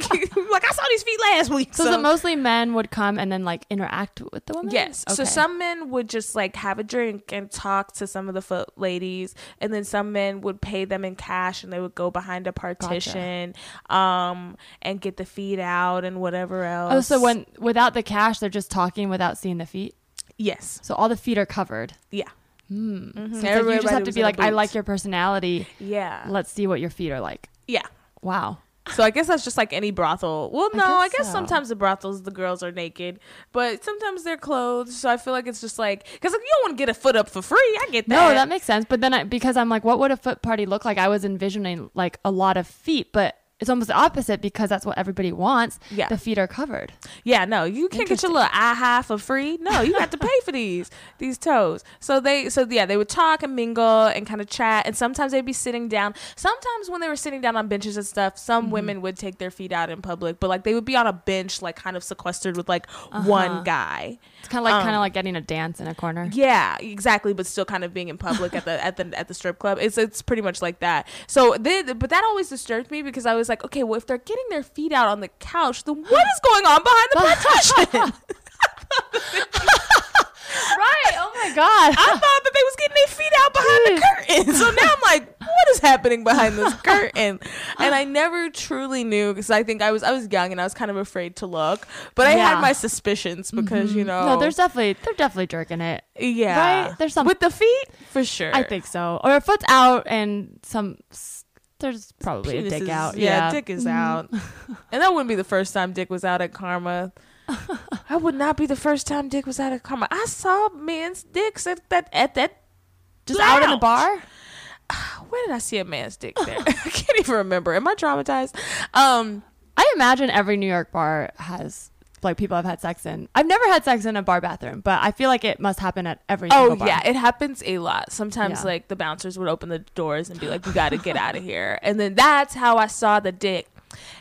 like I saw these feet last week. so, is it mostly men would come and then like interact with the women? Yes. So some men would just like have a drink and talk to some of the foot ladies, and then some men would pay them in cash, and they would go behind a partition, um, and get the feet out and whatever else. Oh, so when without the cash, they're just talking without seeing the feet. Yes, So all the feet are covered. Yeah. Hmm. Mhm. So like you just have to be like, I like your personality. yeah, Let's see what your feet are like. yeah. Wow. So I guess that's just like any brothel. Well, no, I guess guess so. sometimes the brothels the girls are naked, but sometimes they're clothed. So I feel like it's just like because like, you don't want to get a foot up for free. I get that. No, that makes sense. But then I, because I'm like, what would a foot party look like? I was envisioning like a lot of feet, but it's almost the opposite because that's what everybody wants. Yeah. The feet are covered. Yeah, no, you can't get your little eye high for free. No, you have to pay for these *laughs* these toes. So they, so yeah, they would talk and mingle and kind of chat, and sometimes they'd be sitting down. Sometimes when they were sitting down on benches and stuff, some Mm-hmm. women would take their feet out in public, but like they would be on a bench, like kind of sequestered with like Uh-huh. one guy. It's kind of like kind Um, of like getting a dance in a corner. Yeah, exactly, but still kind of being in public at the at the at the strip club. It's it's pretty much like that. So then, but that always disturbed me because I was like, okay, well, if they're getting their feet out on the couch, then what is going on behind the partition? *laughs* *laughs* right. Oh my god. I thought that they was getting their feet out behind the curtain. So now I'm like, what is happening behind this *laughs* curtain? And I never truly knew because I think I was I was young and I was kind of afraid to look, but I Yeah. had my suspicions because you mm-hmm. know, No, there's definitely they're definitely jerking it. yeah, right? There's some- with the feet for sure. I think so. Or a foot's out and some there's probably a dick is- out. Yeah, Yeah. dick is out. and that wouldn't be the first time dick was out at Karma. *laughs* I would not be the first time dick was out at Karma. I saw men's dicks at that at that. Just out in the bar? *sighs* Where did I see a man's dick there? *laughs* I can't even remember. Am I traumatized? Um, I imagine every New York bar has like people have had sex in. I've never had sex in a bar bathroom, but I feel like it must happen at every oh bar. yeah, it happens a lot. Sometimes Yeah. like the bouncers would open the doors and be like, "You got to get out of here," and then that's how I saw the dick.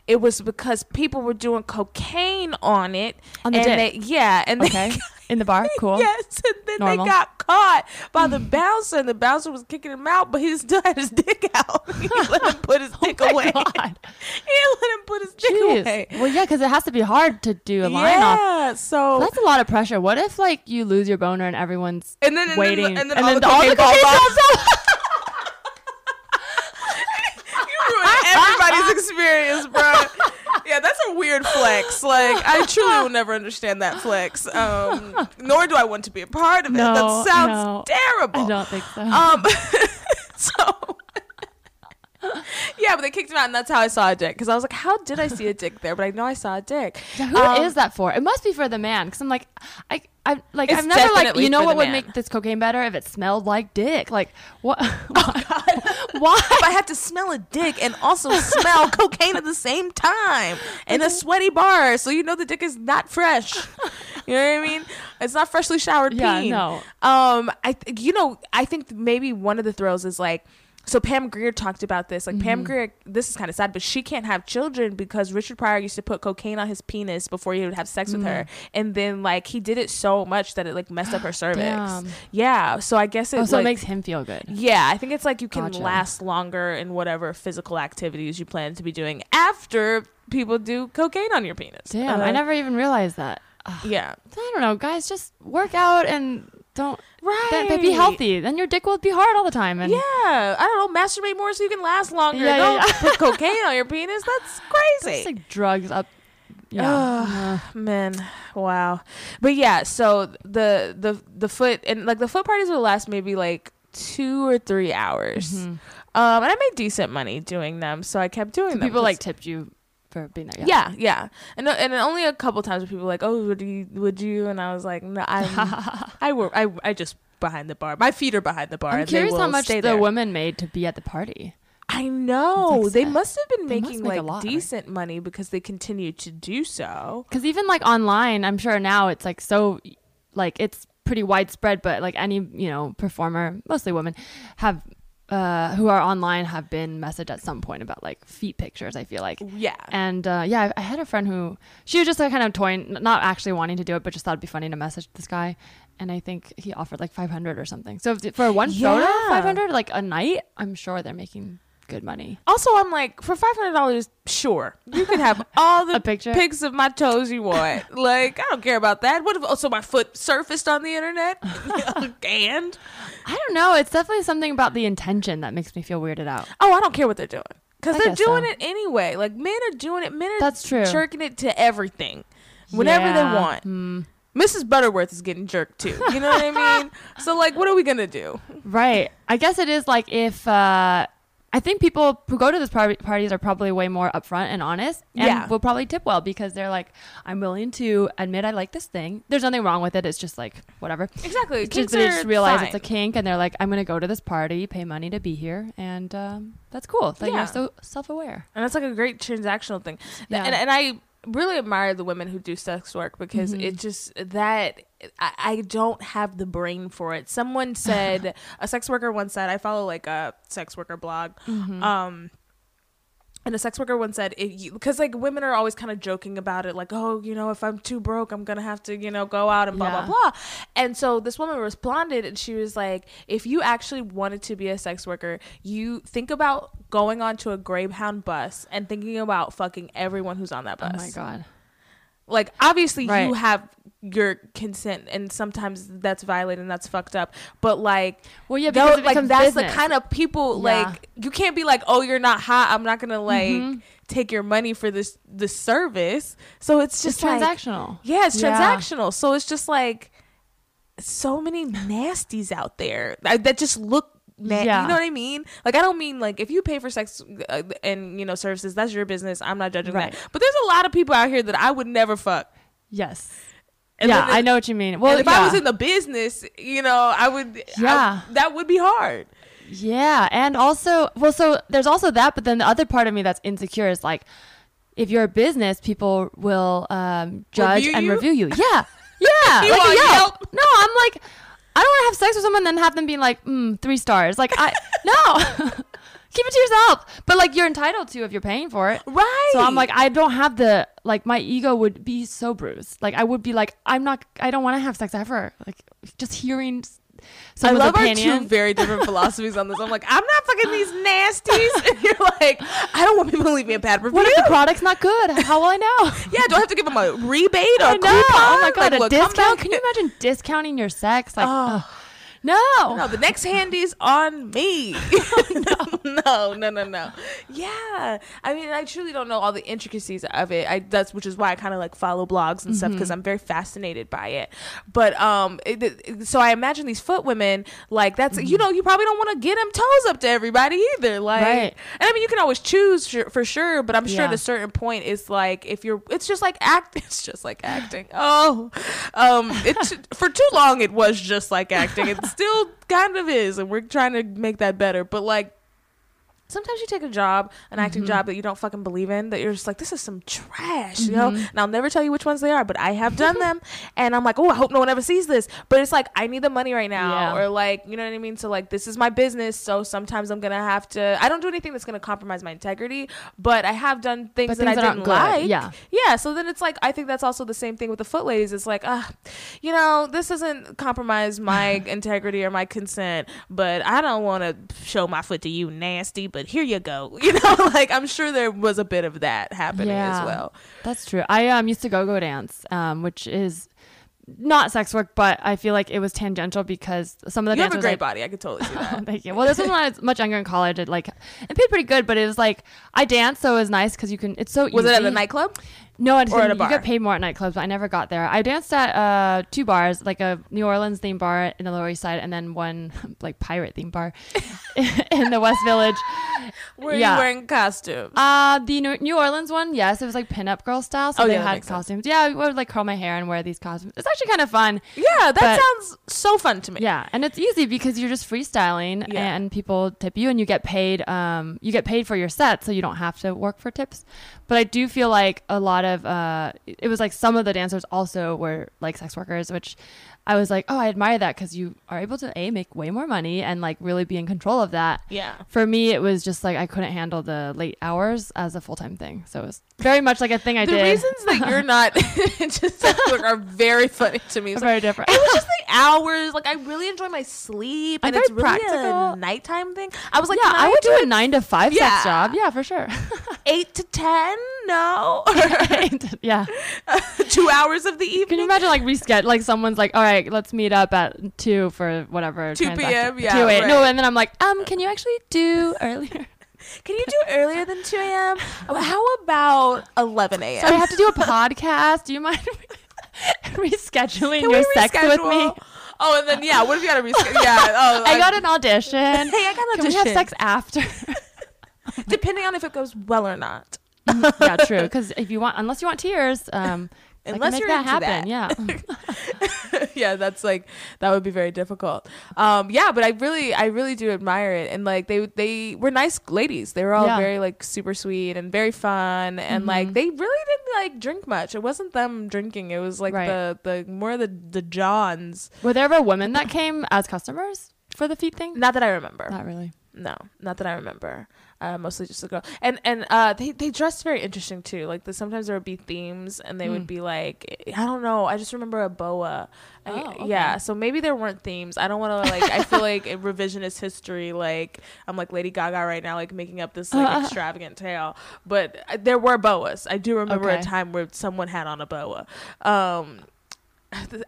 It was because people were doing cocaine on it. On the and dick? They, yeah, and Okay. *laughs* in the bar? Cool. Yes, and then Normal. they got caught by the bouncer, and the bouncer was kicking him out, but he *laughs* still had his dick out. *laughs* he let him put his *laughs* oh dick Oh away. God. He let him put his dick Jeez. away. Well, yeah, because it has to be hard to do a line off. yeah, so That's a lot of pressure. What if like you lose your boner and everyone's and then and waiting, then, and then all the cocaine cocaine falls off. You ruined everybody's experience, bro. Yeah, that's a weird flex. Like I truly will never understand that flex. Um, *laughs* nor do I want to be a part of it. No, that sounds no. terrible. I don't think so. Um, *laughs* so yeah, but they kicked him out, and that's how I saw a dick. Because I was like, how did I see a dick there? But I know I saw a dick. Who is Um, that for? It must be for the man, because I'm like, I, I like, I've never like, you know what would man. make this cocaine better if it smelled like dick. Like what? Oh, *laughs* Why? If I have to smell a dick and also smell *laughs* cocaine at the same time in a sweaty bar, so you know the dick is not fresh. You know what I mean? It's not freshly showered Yeah, peen. no. Um, I th- you know I think maybe one of the thrills is like. So Pam Grier talked about this. Like Mm-hmm. Pam Grier, this is kind of sad, but she can't have children because Richard Pryor used to put cocaine on his penis before he would have sex with her, and then like he did it so much that it like messed up her cervix. Damn. Yeah, so I guess it Oh, so like, it makes him feel good. yeah, I think it's like you can Gotcha. last longer in whatever physical activities you plan to be doing after people do cocaine on your penis. Damn, Uh, I never even realized that. Ugh. Yeah. I don't know, guys. Just work out and don't Right. then- but be healthy. Then your dick will be hard all the time. And Yeah, I don't know. Masturbate more so you can last longer. Yeah, yeah, don't yeah. put *laughs* cocaine on your penis. That's crazy. it's like drugs up. Yeah. Uh, Man, wow. But yeah, so the the the foot and like the foot parties will last maybe like two or three hours. mhm. Um, and I made decent money doing them, so I kept doing So them. people like tipped you for being there. Yeah, yeah, and uh, and only a couple times were people like, "Oh, would you? Would you?" And I was like, "No, *laughs* I work. I I just behind the bar. My feet are behind the bar. I'm curious how much the there. women made to be at the party. I know Like they must have been making make like lot, right? decent money because they continue to do so. Because even like online, I'm sure now it's like so, like it's pretty widespread. But like any you know performer, mostly women, have uh who are online have been messaged at some point about like feet pictures. I feel like. Yeah, And uh, yeah, I, I had a friend who she was just like kind of toying, not actually wanting to do it, but just thought it'd be funny to message this guy. And I think he offered like 500 or something. So for one photo, 500 like a night, I'm sure they're making good money. Also, I'm like, for five hundred dollars, sure, you can have *laughs* all the picture? pics of my toes you want. like, I don't care about that. What if also my foot surfaced on the internet? *laughs* *laughs* and I don't know. It's definitely something about the intention that makes me feel weirded out. oh, I don't care what they're doing because they're doing so. it anyway. Like men are doing it. Men are That's true. jerking it to everything, whenever they want. Hmm. Mrs. Butterworth is getting jerked too. You know what I mean? So like, what are we gonna do? Right. I guess it is like if uh I think people who go to those par- parties are probably way more upfront and honest, and Yeah. will probably tip well because they're like, "I'm willing to admit I like this thing. There's nothing wrong with it. It's just like whatever." Exactly. It's Kinks just, they just realize fine. it's a kink, and they're like, "I'm gonna go to this party, pay money to be here," and um, that's cool. Like Yeah. you're so self-aware. and that's like a great transactional thing. Yeah. And and I really admire the women who do sex work because Mhm. it just that I, I don't have the brain for it. Someone said *laughs* a sex worker once said I follow like a sex worker blog. Mm-hmm. Um and a sex worker once said, because like women are always kind of joking about it, like, oh, you know, if I'm too broke, I'm gonna have to, you know, go out and blah Yeah. blah blah. And so this woman responded, and she was like, if you actually wanted to be a sex worker, you think about going onto a Greyhound bus and thinking about fucking everyone who's on that bus. Oh my god. Like, obviously, you have your consent, and sometimes that's violated and that's fucked up. But like, Well, yeah, because like that's business. the kind of people Yeah. like you can't be like, oh, you're not hot. I'm not gonna like Mhm. take your money for this the service. So it's It's just like, transactional. yeah, it's Yeah. transactional. So it's just like so many nasties out there that that just look. Na- Yeah. You know what I mean? Like I don't mean like if you pay for sex uh, and you know services, that's your business. I'm not judging Right. that. But there's a lot of people out here that I would never fuck. Yes. And yeah, I know what you mean. Well, if yeah. I was in the business, you know, I would. I- Yeah. that would be hard. Yeah, and also, well, so there's also that, but then the other part of me that's insecure is like, if you're a business, people will um, judge Review and you? review you. *laughs* Yeah, yeah. *laughs* You like Yelp. Yelp? No, I'm like, I don't want to have sex with someone and then have them be like, mm, three stars. Like, I *laughs* no, keep it to yourself. But like, you're entitled to if you're paying for it. Right. So I'm like, I don't have the like, my ego would be so bruised. Like, I would be like, I'm not, I don't want to have sex ever. Like, just hearing. I love our two very different *laughs* philosophies on this. I'm like, I'm not fucking these nasties. *laughs* And you're like, I don't want people to leave me a bad review. What if the product's not good? How will I know? *laughs* yeah, do I have to give them a rebate or I a know. coupon? Oh my god, Like, a look, discount? Can you imagine discounting your sex? Like, Oh. No. No, the next handy's on me. *laughs* no, no, no, no. no. Yeah, I mean, I truly don't know all the intricacies of it. I that's which is why I kind of like follow blogs and stuff Mm-hmm. because I'm very fascinated by it. But um, it, it- so I imagine these foot women like that's you know you probably don't want to get them toes up to everybody either. Like, Mm-hmm. Right. and I mean you can always choose for, for sure, but I'm sure Yeah. at a certain point it's like if you're it's just like act *laughs* it's just like acting. Oh, um, it's for too long it was just like acting. It still kind of is, and we're trying to make that better. But like. Sometimes you take a job, an acting Mhm. job that you don't fucking believe in, that you're just like, this is some trash, you know? Mhm. And I'll never tell you which ones they are, but I have done them. *laughs* And I'm like, oh, I hope no one ever sees this. But it's like, I need the money right now. Yeah. Or like, you know what I mean? So like, this is my business. So sometimes I'm going to have to, I don't do anything that's going to compromise my integrity, but I have done things that things I that aren't didn't like. Yeah. Yeah. So then it's like, I think that's also the same thing with the foot ladies. It's like, ah, you know, this doesn't compromise my *laughs* integrity or my consent, but I don't want to show my foot to you nasty, but here you go. *laughs* You know, *laughs* like I'm sure there was a bit of that happening Yeah. as well. That's true. I um used to go go dance, um, which is not sex work, but I feel like it was tangential because some of the you have a great I- body. I could totally see *laughs* that. Thank you. Well, this was when I was much younger in college. It like it paid pretty good, but it was like I danced, so it was nice because you can. It's so easy. Was it at easy. a nightclub? No, it's or at a you get paid more at nightclubs. But I never got there. I danced at uh, two bars, like a New Orleans themed bar in the Lower East Side, and then one *laughs* like pirate themed bar *laughs* *laughs* in the West Village. Were Yeah. you wearing costumes? Uh the New Orleans one, yes, it was like pinup girl style. So Oh, they yeah, had makes sense. costumes. Yeah, I would like curl my hair and wear these costumes. It's actually kind of fun. yeah, that but- sounds so fun to me. Yeah, and it's easy because you're just freestyling Yeah. and people tip you and you get paid um you get paid for your set so you don't have to work for tips. But I do feel like a lot of uh it was like some of the dancers also were like sex workers which I was like, "Oh, I admire that cuz you are able to a make way more money and like really be in control of that." Yeah. For me, it was just like I couldn't handle the late hours as a full-time thing. So it was very much like a thing I the did. The reasons that you're *laughs* not *laughs* just sex work are very funny to me. It's like, different. it was just *laughs* the hours. Like I really enjoy my sleep, I'm and it's very really practical. a nighttime thing. I was like, yeah, I would do a 9 to 5 Yeah. sex job. Yeah, for sure. eight to ten. No, yeah. two hours of the evening. Can you imagine like reschedule like someone's like, all right, let's meet up at two for whatever 2 p.m., yeah, 2 a.m. No, and then I'm like, um, can you actually do earlier? *laughs* Can you do earlier than two a.m.? How about eleven a.m.? So I have to do a podcast. Do you mind *laughs* rescheduling Can your sex with me? Oh, and then yeah, what if you gotta reschedule? Yeah. Oh, *laughs* I got an audition. Hey, I got an Can we have sex after? depending on if it goes well or not. yeah, true. Because if you want, unless you want tears, um, Unless you're that happen. that. Yeah. *laughs* *laughs* yeah, that's like that would be very difficult. Um, yeah, but I really, I really do admire it, and like they, they were nice ladies. They were all Yeah. very like super sweet and very fun, and like Mhm. they really didn't like drink much. It wasn't them drinking. It was like Right. the the more the the Johns. Were there ever women that came as customers for the feet thing? Not that I remember. Not really. No, not that I remember. Uh, mostly just a girl, and and uh, they they dressed very interesting too. Like the, sometimes there would be themes, and they Mm. would be like, I don't know. I just remember a boa. I- Oh, okay. Yeah, so maybe there weren't themes. I don't want to like. I feel like *laughs* revisionist history, like I'm like Lady Gaga right now, like making up this like *laughs* extravagant tale. But uh, there were boas. I do remember a time where someone had on a boa. Um,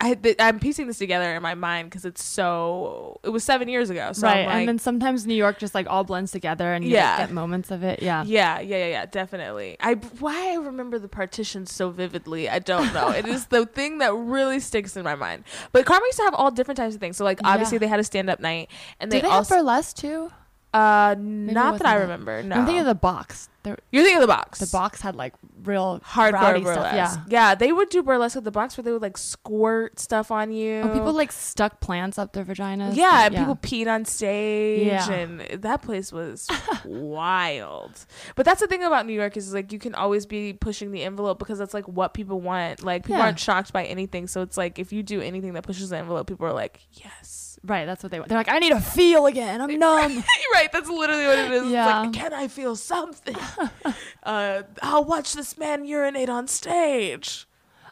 I, th- I'm piecing this together in my mind because it's so. It was seven years ago, so right. Like, and then sometimes New York just like all blends together and you Yeah. get moments of it. Yeah. Yeah, yeah, yeah, yeah, definitely. I why I remember the partition so vividly, I don't know. it is *laughs* the thing that really sticks in my mind. But Karma used to have all different types of things. So like obviously Yeah. they had a stand up night, and Do they, they have also burlesque too? uh it not that I remember. No, I'm thinking of the box. The, you're thinking of the box. the box had like real Hardcore rowdy burlesque. stuff. Yeah. yeah, they would do burlesque at the box where they would like squirt stuff on you. Oh, people like stuck plants up their vaginas. yeah, and- and people peed on stage, Yeah. and that place was *laughs* wild. But that's the thing about New York is like you can always be pushing the envelope because that's like what people want. Like people Yeah. aren't shocked by anything, so it's like if you do anything that pushes the envelope, people are like, yes. Right, that's what they want. They're like, I need to feel again. I'm numb. *laughs* right, that's literally what it is. It's Yeah. like, can I feel something? *laughs* uh, I'll watch this man urinate on stage.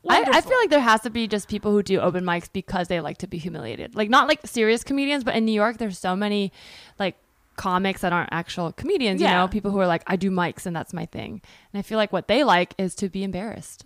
I, I feel like there has to be just people who do open mics because they like to be humiliated. Like not like serious comedians, but in New York there's so many like comics that aren't actual comedians, yeah. you know, people who are like, I do mics and that's my thing. And I feel like what they like is to be embarrassed.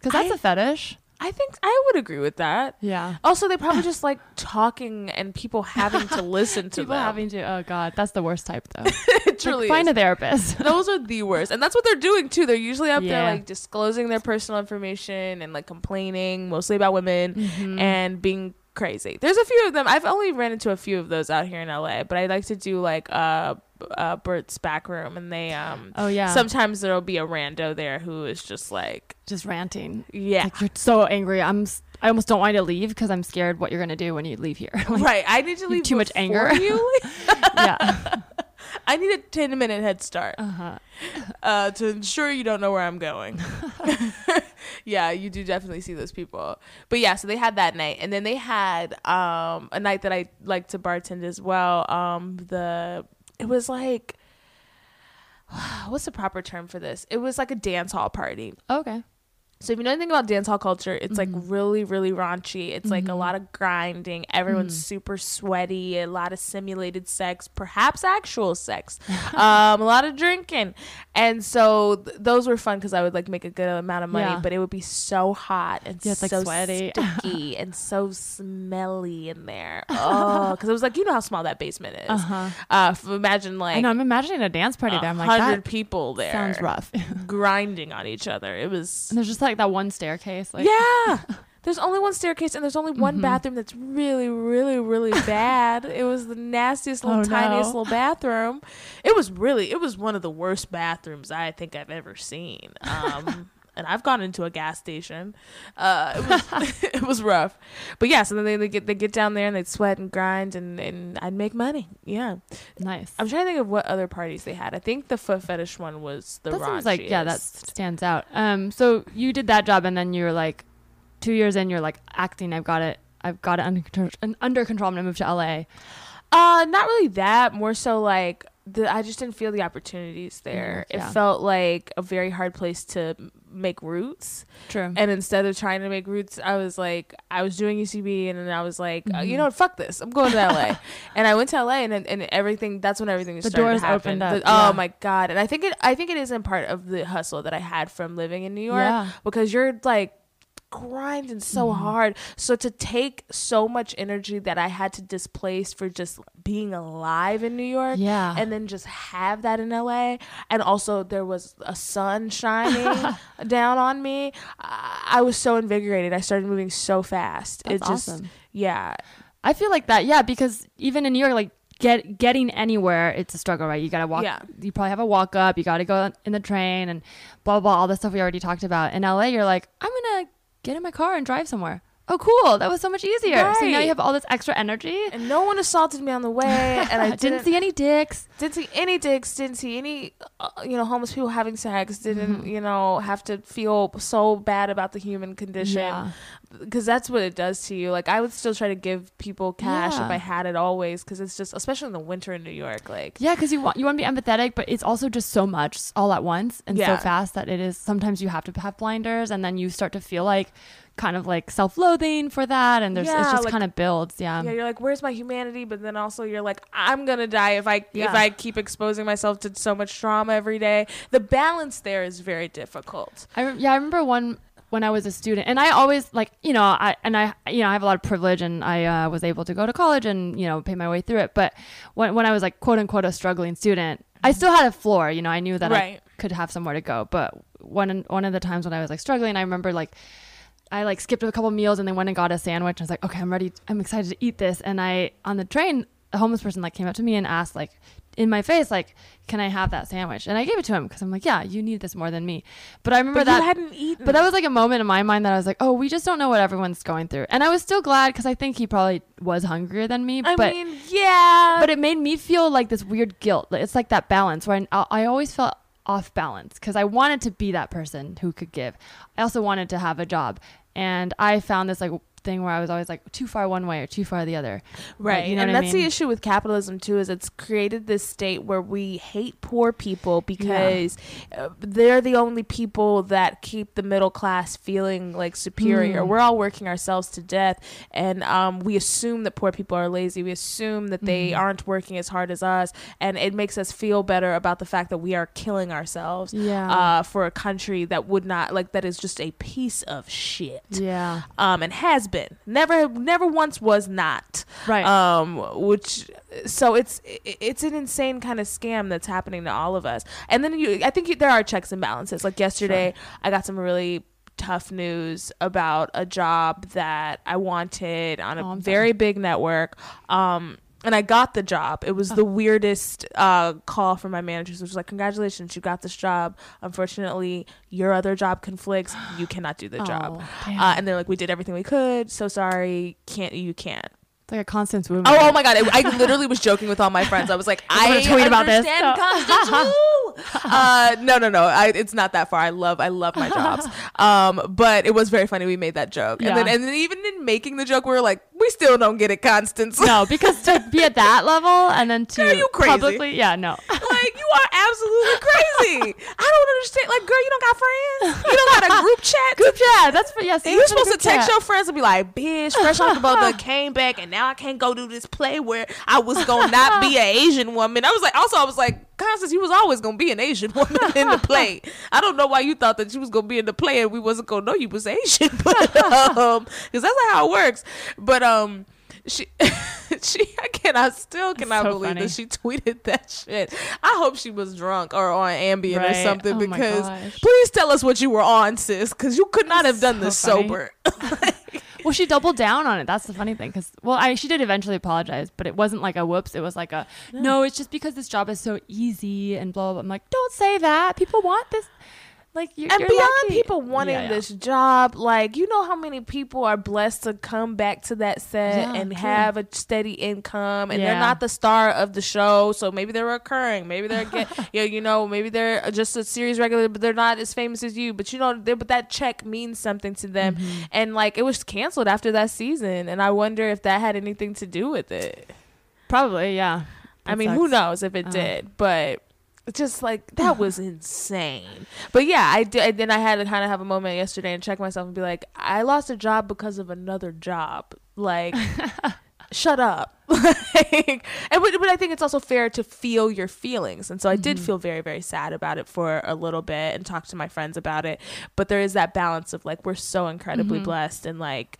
Because that's I- a fetish. I think I would agree with that. Yeah. Also, they probably just like talking and people having to listen to People them. having to oh god, that's the worst type though. *laughs* it Like, find a therapist. *laughs* Those are the worst, and that's what they're doing too. They're usually up there like disclosing their personal information and like complaining, mostly about women Mm-hmm. and being crazy. There's a few of them. I've only ran into a few of those out here in LA, but I like to do like uh, uh Bert's back room, and they um Oh yeah. sometimes there'll be a rando there who is just like just ranting. yeah. Like you're so angry. I'm I almost don't want you to leave because I'm scared what you're gonna do when you leave here. *laughs* Like, Right, I need to leave too much anger. You *laughs* *laughs* yeah. I need a ten minute head start. Uh-huh. uh, to ensure you don't know where I'm going. yeah, you do definitely see those people. But yeah, so they had that night, and then they had um, a night that I like to bartend as well. Um, the it was like *sighs* what's the proper term for this? It was like a dance hall party. Oh, okay. So if you know anything about dance hall culture, it's like Mhm. really, really raunchy. It's like a Mhm. lot of grinding. Everyone's Mhm. super sweaty. A lot of simulated sex, perhaps actual sex. *laughs* um, a lot of drinking, and so th- those were fun because I would like make a good amount of money, Yeah. but it would be so hot and Yeah, it's, like, so sweaty. *laughs* sticky and so smelly in there. *laughs* Oh, because it was like you know how small that basement is. Uh-huh. Uh, imagine like I know. I'm imagining a dance party there. I'm like, hundred people there. sounds rough. Grinding on each other. It was and there's just like that one staircase. Like, yeah. *laughs* There's only one staircase and there's only one Mhm. bathroom that's really, really, really *laughs* bad. it was the nastiest little Oh, tiniest no. little bathroom. It was really it was one of the worst bathrooms I think I've ever seen. Um *laughs* and I've gone into a gas station. Uh it was *laughs* it was rough. But yeah, so then they, they get they get down there and they'd sweat and grind and, and I'd make money. Yeah. Nice. I'm trying to think of what other parties they had. I think the foot fetish one was the that seems like yeah, that stands out. Um, so you did that job, and then you were like, two years in, you're like acting. I've got it. I've got it under control. Under control. I'm gonna move to LA. Uh, not really that. More so like the I just didn't feel the opportunities there. Mm, yeah. It felt like a very hard place to make roots. True. And instead of trying to make roots, I was like, I was doing UCB, and then I was like, uh, you Mhm. know what, fuck this, I'm going to LA. *laughs* and I went to LA, and and everything. That's when everything The doors to opened up, The- oh my god! And I think it, I think it is in part of the hustle that I had from living in New York Yeah. because you're like grinding so Mm-hmm. hard. So to take so much energy that I had to displace for just being alive in New York Yeah. and then just have that in LA and also there was a sun shining *laughs* down on me. I I was so invigorated. I started moving so fast. That's it just awesome. yeah. I feel like that. Yeah, because even in New York, like get getting anywhere it's a struggle right you gotta walk Yeah. you probably have a walk up you gotta go in the train and blah blah blah all the stuff we already talked about in la you're like i'm gonna get in my car and drive somewhere oh cool that was so much easier so now you have all this extra energy and no one assaulted me on the way, *laughs* and I didn't, see any dicks didn't see any dicks, didn't see any, uh, you know, homeless people having sex, didn't, Mm-hmm. you know, have to feel so bad about the human condition. Yeah. Because that's what it does to you. Like, I would still try to give people cash if I had it always, because it's just, especially in the winter in New York, like, Yeah, because you want you want to be empathetic, but it's also just so much all at once and Yeah. so fast that it is. Sometimes you have to have blinders, and then you start to feel like kind of like self-loathing for that, and there's Yeah, it's just like- kind of builds. Yeah. yeah, you're like, where's my humanity? But then also you're like, I'm gonna die if I Yeah. if I keep exposing myself to so much trauma every day. The balance there is very difficult. I yeah, I remember one when I was a student, and I always like you know I and I you know I have a lot of privilege, and I uh, was able to go to college and you know pay my way through it. But when when I was like quote unquote a struggling student, I still had a floor. You know, I knew that I could have somewhere to go. But one one of the times when I was like struggling, I remember like. I like skipped a couple meals and then went and got a sandwich. I was like, okay, I'm ready. I'm excited to eat this. And I, on the train, a homeless person like came up to me and asked like in my face, like, can I have that sandwich? And I gave it to him because I'm like, yeah, you need this more than me. But I remember But that you hadn't eaten. but that was like a moment in my mind that I was like, oh, we just don't know what everyone's going through. And I was still glad because I think he probably was hungrier than me. I but mean, yeah. but it made me feel like this weird guilt. It's like that balance where I, I always felt off balance because I wanted to be that person who could give. I also wanted to have a job, and I found this like thing where I was always like too far one way or too far the other. Right. you know and what I that's the issue with capitalism too is it's created this state where we hate poor people because uh, they're the only people that keep the middle class feeling like superior. Mm. We're all working ourselves to death and um, we assume that poor people are lazy. We assume that they Mhm. aren't working as hard as us and it makes us feel better about the fact that we are killing ourselves Yeah. uh, for a country that would not like that is just a piece of shit. yeah. Um, and has been never, never once was not. Right. um which so it's it's an insane kind of scam that's happening to all of us. And then you i think you, there are checks and balances. Like yesterday i got some really tough news about a job that i wanted on a Oh, very big network. Um and I got the job. It Oh. was the weirdest uh, call from my managers, which was like, "Congratulations, you got this job. Unfortunately, your other job conflicts. You cannot do the *gasps* job." Oh, damn. Uh, and they're like, "We did everything we could. So sorry, can't you can't." it's like a constant wound. Oh, oh my god! I, I literally was joking with all my friends. I was like, *laughs* I'm I tweet about this. understand *laughs* Constance Wu. uh, no, no, no. I, it's not that far. I love, I love my jobs. *laughs* Um, but it was very funny. We made that joke, and then, and then even in making the joke, we were like, we still don't get it, Constance. No, *laughs* because to be at that level and then to Girl, you crazy. publicly, yeah, no. *laughs* like you are absolutely crazy. I don't understand. Like, girl, you don't got friends. You don't got a group chat. Group chat. That's for yeah. And you're supposed to text chat. your friends and be like, bitch, fresh off the boat, done *laughs* came back, and now I can't go do this play where I was gonna not be an Asian woman. I was like, also, I was like, Constance, you was always gonna be an Asian *laughs* woman in the play. I don't know why you thought that you was gonna be in the play and we wasn't gonna know you was Asian, *laughs* but um, because that's not how it works. But um. She, *laughs* she, I cannot, still cannot so believe funny. that she tweeted that shit. I hope she was drunk or on Ambien or something Oh because please tell us what you were on, sis, because you could not have done this funny. sober. Well, she doubled down on it. That's the funny thing. Because well, I she did eventually apologize, but it wasn't like a whoops. It was like a no. It's just because this job is so easy and blah blah. blah. I'm like, don't say that. People want this. Like you're, and you're beyond lucky. people wanting Yeah, yeah. this job, like you know how many people are blessed to come back to that set Yeah, and true. have a steady income, and they're not the star of the show, so maybe they're recurring, maybe they're get, *laughs* you, know, you know, maybe they're just a series regular, but they're not as famous as you. But you know, they- but that check means something to them, Mm-hmm. and like it was canceled after that season, and I wonder if that had anything to do with it. Probably, yeah. I That mean, who knows if it Uh. did, but just like that *sighs* was insane. But yeah, I did. Then I had to kind of have a moment yesterday and check myself and be like, I lost a job because of another job. Like, *laughs* shut up. *laughs* like, and but, but I think it's also fair to feel your feelings, and so I did Mhm. feel very very sad about it for a little bit and talk to my friends about it. But there is that balance of like we're so incredibly Mhm. blessed and like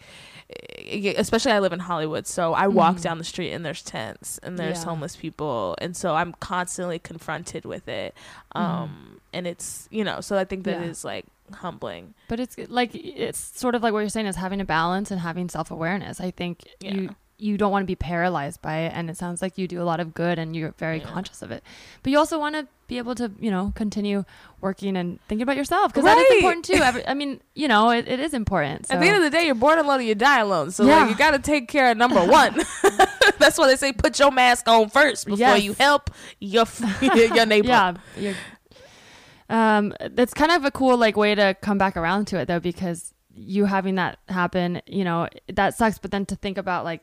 especially I live in Hollywood, so I walk Mhm. down the street and there's tents and there's Yeah. homeless people, and so I'm constantly confronted with it. Um, and it's you know, so I think that Yeah. is like humbling. But it's like it's sort of like what you're saying is having a balance and having self awareness. I think Yeah. you you don't want to be paralyzed by it and it sounds like you do a lot of good and you're very Yeah. conscious of it but you also want to be able to you know continue working and thinking about yourself because that is important too Every, *laughs* i mean you know it, it is important so. At the end of the day, you're born alone, you die alone. So Yeah. like, you got to take care of number one. *laughs* *laughs* That's why they say put your mask on first before Yes. you help your f- your neighbor. yeah you're, um that's kind of a cool like way to come back around to it though because you having that happen you know that sucks but then to think about like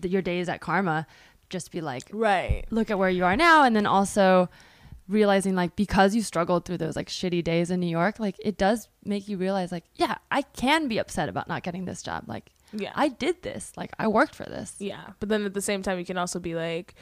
the, your days at karma just be like Right. look at where you are now. And then also realizing like because you struggled through those like shitty days in New York like it does make you realize like yeah I can be upset about not getting this job. Like Yeah. I did this. Like I worked for this. Yeah, but then at the same time, you can also be like,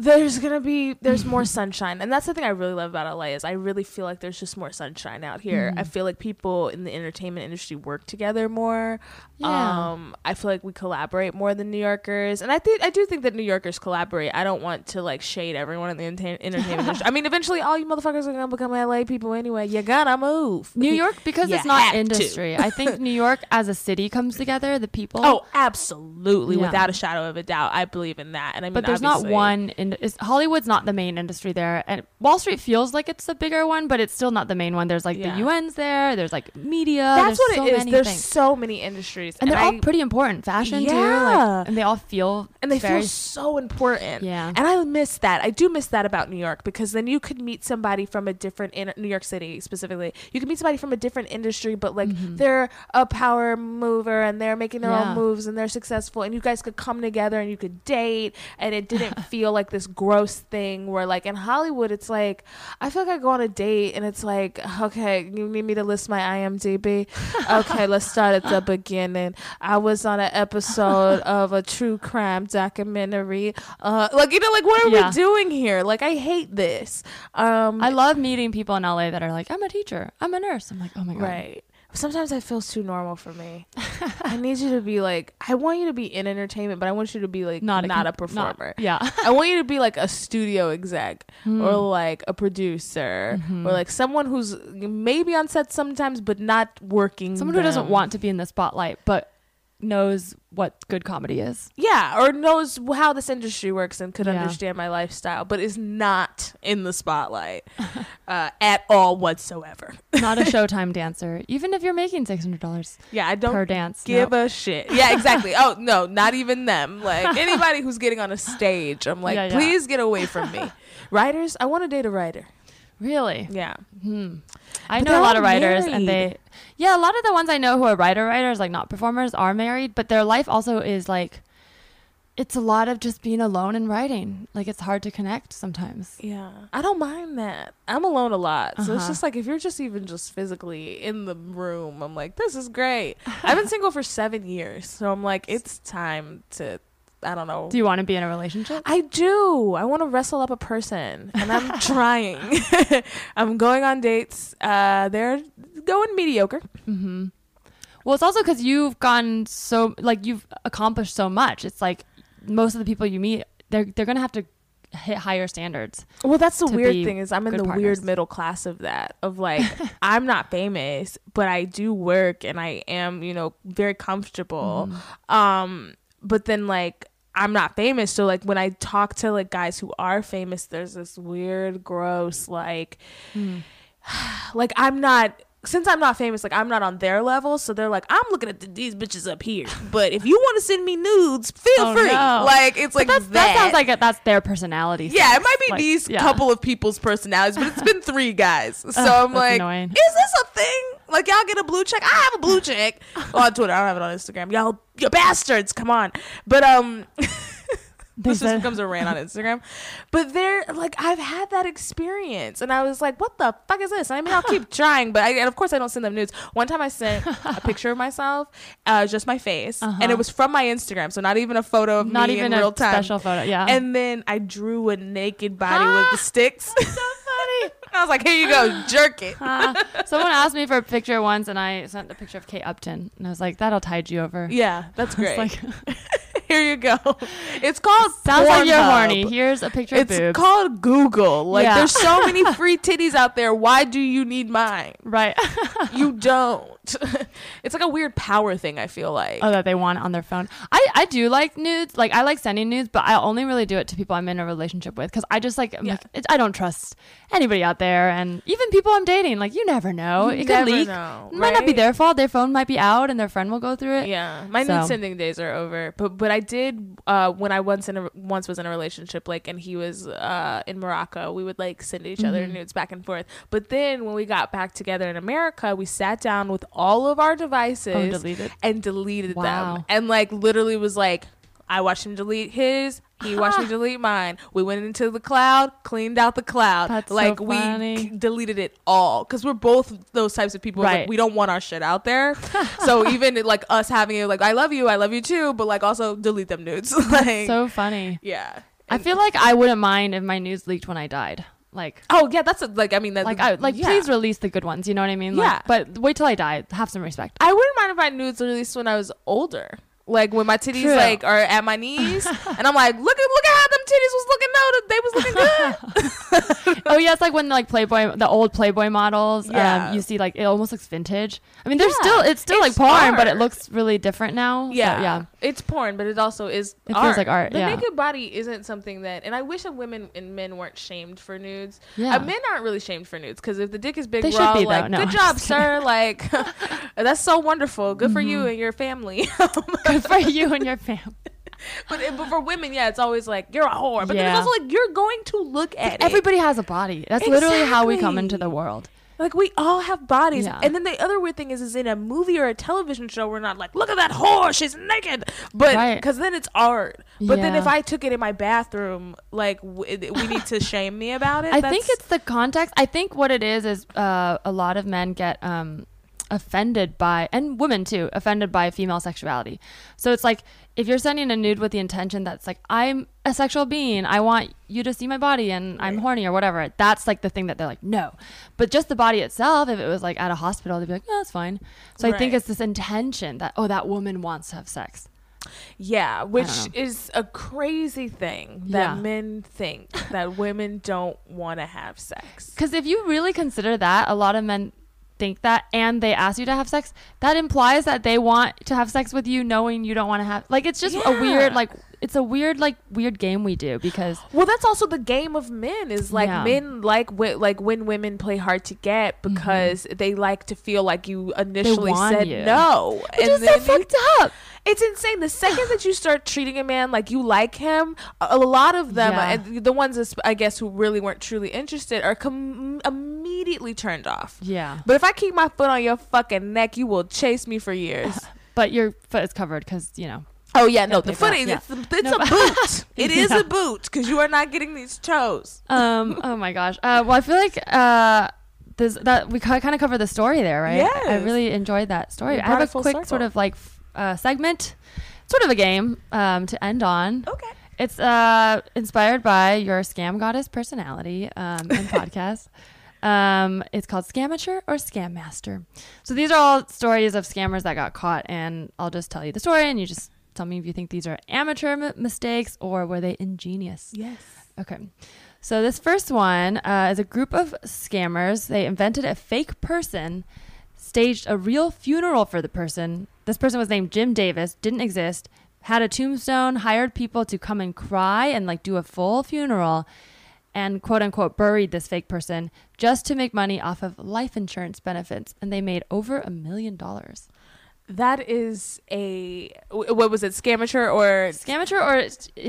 there's gonna be there's more sunshine, and that's the thing I really love about LA is I really feel like there's just more sunshine out here. I feel like people in the entertainment industry work together more. Yeah. Um, I feel like we collaborate more than New Yorkers, and I think I do think that New Yorkers collaborate. I don't want to like shade everyone in the enta- entertainment industry. *laughs* I mean, eventually, all you motherfuckers are gonna become LA people anyway. You gotta move. New York because it's not industry I think New York as a city comes together the people Oh, absolutely, Yeah. without a shadow of a doubt. I believe in that, and I mean, but there's not one in is, hollywood's not the main industry there and wall street feels like it's the bigger one but it's still not the main one there's like Yeah. the un's there there's like media That's what so it is. There's things. so many industries, and they're I- all pretty important fashion too Yeah. like, and they all feel and they very feel so important. Yeah. And I miss that. I do miss that about New York because then you could meet somebody from a different in New York City specifically. You could meet somebody from a different industry, but like they're a power mover and they're making their Mm-hmm. Yeah. own moves and they're successful and you guys could come together and you could date and it didn't *laughs* feel like this gross thing where like in Hollywood it's like I feel like I go on a date and it's like okay you need me to list my IMDb *laughs* okay let's start at the beginning I was on an episode of a true crime documentary uh like you know like what are Yeah. we doing here like I hate this um I love meeting people in LA that are like, I'm a teacher, I'm a nurse. I'm like, oh my god, Right. Sometimes that feels too normal for me. I *laughs* need you to be like, I want you to be in entertainment, but I want you to be like not not, a, a, com- performer. yeah, I want you to be like a studio exec Hmm. or like a producer Mm-hmm. or like someone who's maybe on set sometimes but not working. someone who doesn't want to be in the spotlight but knows what good comedy is. Yeah, or knows how this industry works and could Yeah. understand my lifestyle, but is not in the spotlight *laughs* uh, at all whatsoever. *laughs* Not a Showtime dancer, even if you're making six hundred dollars Yeah, I don't per dance. give no. a shit. Yeah, exactly. oh no, not even them. Like anybody who's getting on a stage, I'm like, *laughs* Yeah, yeah. please get away from me. Writers, I want to date a writer. Really. Yeah, Hmm. I But know a lot of writers, and they, yeah, a lot of the ones I know who are writer writers, like not performers, are married, but their life also is like, it's a lot of just being alone and writing. Like it's hard to connect sometimes. yeah. I don't mind that. I'm alone a lot, so it's Uh-huh. just like if you're just even just physically in the room, I'm like, this is great. I've been *laughs* single for seven years, so I'm like, it's time to. I don't know. Do you want to be in a relationship? I do. I want to wrestle up a person, and I'm *laughs* trying. *laughs* I'm going on dates. Uh, they're going mediocre. Mm-hmm. Well, it's also because you've gone so like you've accomplished so much. It's like most of the people you meet, they're they're gonna have to hit higher standards. Well, that's the weird thing is I'm in the partners. weird middle class of that. Of like, *laughs* I'm not famous, but I do work, and I am, you know, very comfortable. Mm-hmm. Um, but then like. I'm not famous, so like when I talk to like guys who are famous, there's this weird, gross, like, Mm. *sighs* like I'm not since I'm not famous, like I'm not on their level, so they're like, I'm looking at th- these bitches up here. But if you want to send me nudes, feel Oh, free. no. Like it's like That's, that sounds like a, that's their personality. yeah, it might be Like, these yeah. couple of people's personalities, but it's been three guys. So Ugh, I'm like, annoying. is this a thing? Like y'all get a blue check? I have a blue *laughs* check on Twitter. I don't have it on Instagram. Y'all, you bastards, come on. But um, *laughs* They this just said- becomes a rant on Instagram. But they're like, I've had that experience, and I was like, what the fuck is this? And I mean, I'll keep *laughs* trying, but I, and of course I don't send them nudes. One time I sent a picture of myself, uh, just my face, and Uh-huh. it was from my Instagram, so not even a photo of not me even in a real time. special photo. Yeah. And then I drew a naked body *laughs* with the sticks. so funny. *laughs* I was like, here you go, jerk it. Uh, someone asked me for a picture once, and I sent the picture of Kate Upton, and I was like, "That'll tide you over." Yeah, that's great. like, Here you go. *laughs* It's called Sounds like you're Pornhub. horny. Here's a picture It's of boobs. It's called Google. Like Yeah. there's so many *laughs* free titties out there. Why do you need mine? right. *laughs* You don't. it's like a weird power thing. I feel like. oh, that they want on their phone. I, I do like nudes. Like I like sending nudes, but I only really do it to people I'm in a relationship with because I just like, Yeah. like I don't trust anybody out there, and even people I'm dating. Like you never know. You it never could leak. know, it might not be their fault. Their phone might be out, and their friend will go through it. Yeah, my So- nude sending days are over. But but I did uh, when I once in a, once was in a relationship like and he was uh, in Morocco. We would like send each other Mhm. nudes back and forth. But then when we got back together in America, we sat down with all of our devices Oh, deleted. and deleted Wow. them. And like literally was like, I watched him delete his. He watched me *gasps* delete mine. We went into the cloud, cleaned out the cloud. That's so like we c- deleted it all because we're both those types of people. Right. Like we don't want our shit out there. *laughs* so even like us having it, like I love you, I love you too, but like also delete them nudes. *laughs* like So funny. yeah. I feel like I wouldn't mind if my news leaked when I died. Like, Oh yeah, that's a, like I mean that like I like yeah. please release the good ones. You know what I mean? Like, Yeah. But wait till I die. Have some respect. I wouldn't mind if my nudes released when I was older. Like when my titties True. like are at my knees, *laughs* and I'm like, look at look at how them titties was looking. No, they was looking good. *laughs* oh yeah, it's like when like Playboy, the old Playboy models. Yeah. Um, you see like it almost looks vintage. I mean, there's Yeah. still it's still It's like porn, but it looks really different now. So, Yeah, yeah. It's porn, but it also is. It art. feels like art, The yeah. naked body isn't something that, and I wish that women and men weren't shamed for nudes. Yeah. Uh, men aren't really shamed for nudes because if the dick is big, They we're should be, though. like, No, "Good I'm job, sir!" Like, *laughs* that's so wonderful. Good for you and your family. *laughs* For you and your family. *laughs* but, but for women, yeah, it's always like you're a whore. But then it's also like you're going to look at it. Everybody has a body. That's literally how we come into the world. Like we all have bodies, Yeah. and then the other weird thing is, is in a movie or a television show, we're not like, look at that whore, she's naked, but Right. because then it's art. But then if I took it in my bathroom, like w- we need to shame me about it. I think it's the context. I think what it is is uh, a lot of men get um, offended by, and women too, offended by female sexuality. So it's like if you're sending a nude with the intention that's like I'm a sexual being, I want you to see my body, and I'm Right. horny or whatever. That's like the thing that they're like no. But just the body itself, if it was like at a hospital, they'd be like, oh, it's fine. So I think it's this intention that oh, that woman wants to have sex. yeah, which is a crazy thing that Yeah. men think that women don't want to have sex. *laughs* Because if you really consider that, a lot of men think that and they ask you to have sex, that implies that they want to have sex with you knowing you don't want to have like it's just a weird like it's a weird like weird game we do because Well, that's also the game of men. Is like Yeah. men like like when women play hard to get mm-hmm. because they like to feel like you initially said you. no, which is so you- fucked up. It's insane. The second that you start treating a man like you like him, a lot of them, Yeah. the ones I guess who really weren't truly interested, are com- immediately turned off. Yeah. But if I keep my foot on your fucking neck, you will chase me for years. *laughs* But your foot is covered because, you know. Oh yeah, no, the foot is yeah. it's, it's No, a boot. *laughs* It is Yeah. a boot because you are not getting these toes. *laughs* Um oh my gosh. Uh well I feel like uh this that we kind of covered the story there, right? Yeah, I really enjoyed that story. I have a quick circle. sort of like f- uh, segment, sort of a game um, to end on. Okay. It's uh, inspired by your scam goddess personality um, and *laughs* podcast. Um, it's called Scamateur or Scam Master. So these are all stories of scammers that got caught, and I'll just tell you the story, and you just tell me if you think these are amateur m- mistakes or were they ingenious. Yes. Okay. So this first one uh, is a group of scammers. They invented a fake person, staged a real funeral for the person. This person was named Jim Davis, didn't exist, had a tombstone, hired people to come and cry and like do a full funeral, and quote unquote buried this fake person just to make money off of life insurance benefits. And they made over a million dollars. That is a what was it? Scamateur or Scamateur or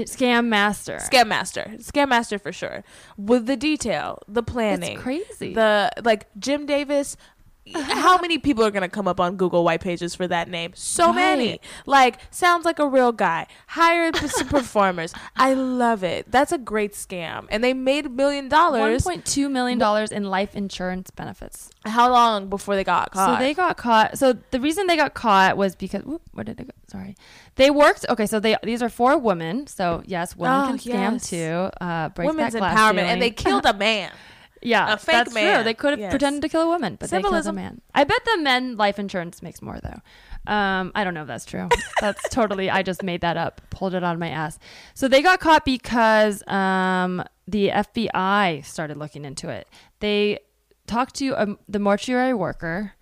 scam master? Scam Master? Scam Master for sure. With the detail, the planning, It's crazy. the like Jim Davis. *laughs* How many people are gonna come up on Google white pages for that name? So many. Like sounds like a real guy. Hired some *laughs* performers. I love it. That's a great scam, and they made a million dollars. $1.2 million in life insurance benefits. How long before they got caught? So they got caught. So the reason they got caught was because whoop, where did it go? Sorry, they worked. Okay, so they these are four women. So yes, women Oh, can scam yes. too. Uh, break women's that glass empowerment, ceiling. and they killed a man. *laughs* Yeah, A fake that's man. true. They could have Yes. pretended to kill a woman, but they killed a man. I bet the men life insurance makes more though. Um, I don't know if that's true. That's *laughs* totally. I just made that up, pulled it out of my ass. So they got caught because um, the FBI started looking into it. They talked to um, the mortuary worker.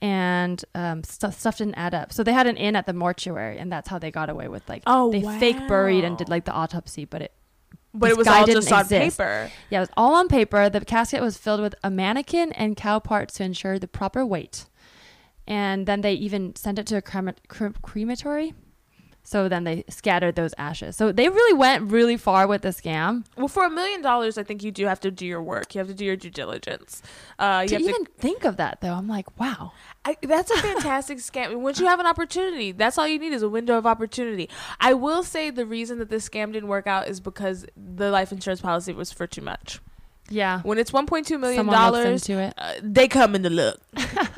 And um, stuff, stuff didn't add up, so they had an in at the mortuary, and that's how they got away with like Oh, they fake buried and did like the autopsy, but it But This it was all just on exist. paper. yeah, it was all on paper. The casket was filled with a mannequin and cow parts to ensure the proper weight. And then they even sent it to a crema- cre- crematory. So then they scattered those ashes. So they really went really far with the scam. Well, for a million dollars, I think you do have to do your work. You have to do your due diligence. Uh, you to have even think of that, though, I'm like, wow. I, that's a *laughs* fantastic scam. Once you have an opportunity, that's all you need is a window of opportunity. I will say the reason that this scam didn't work out is because the life insurance policy was for too much. Yeah. When it's 1.2 million dollars, uh, they come in to look. *laughs*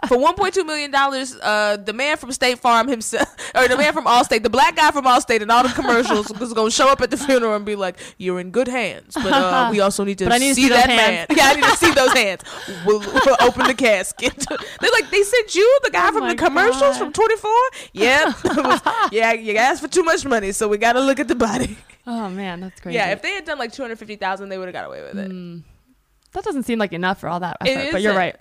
For 1.2 million dollars, uh, the man from State Farm himself, *laughs* or the man from Allstate, the black guy from Allstate, and all the commercials *laughs* was gonna show up at the funeral and be like, "You're in good hands, but uh, we also need to, I to see, see that hands." man. Yeah, I need to see those hands. We'll, we'll open the casket." They're like, "They sent you, the guy Oh from the commercials God. from 24." Yeah, was- yeah, you asked for too much money, so we got to look at the body. Oh, man, that's crazy. Yeah, if they had done like 250,000, they would have got away with it. Mm. That doesn't seem like enough for all that effort, but you're right.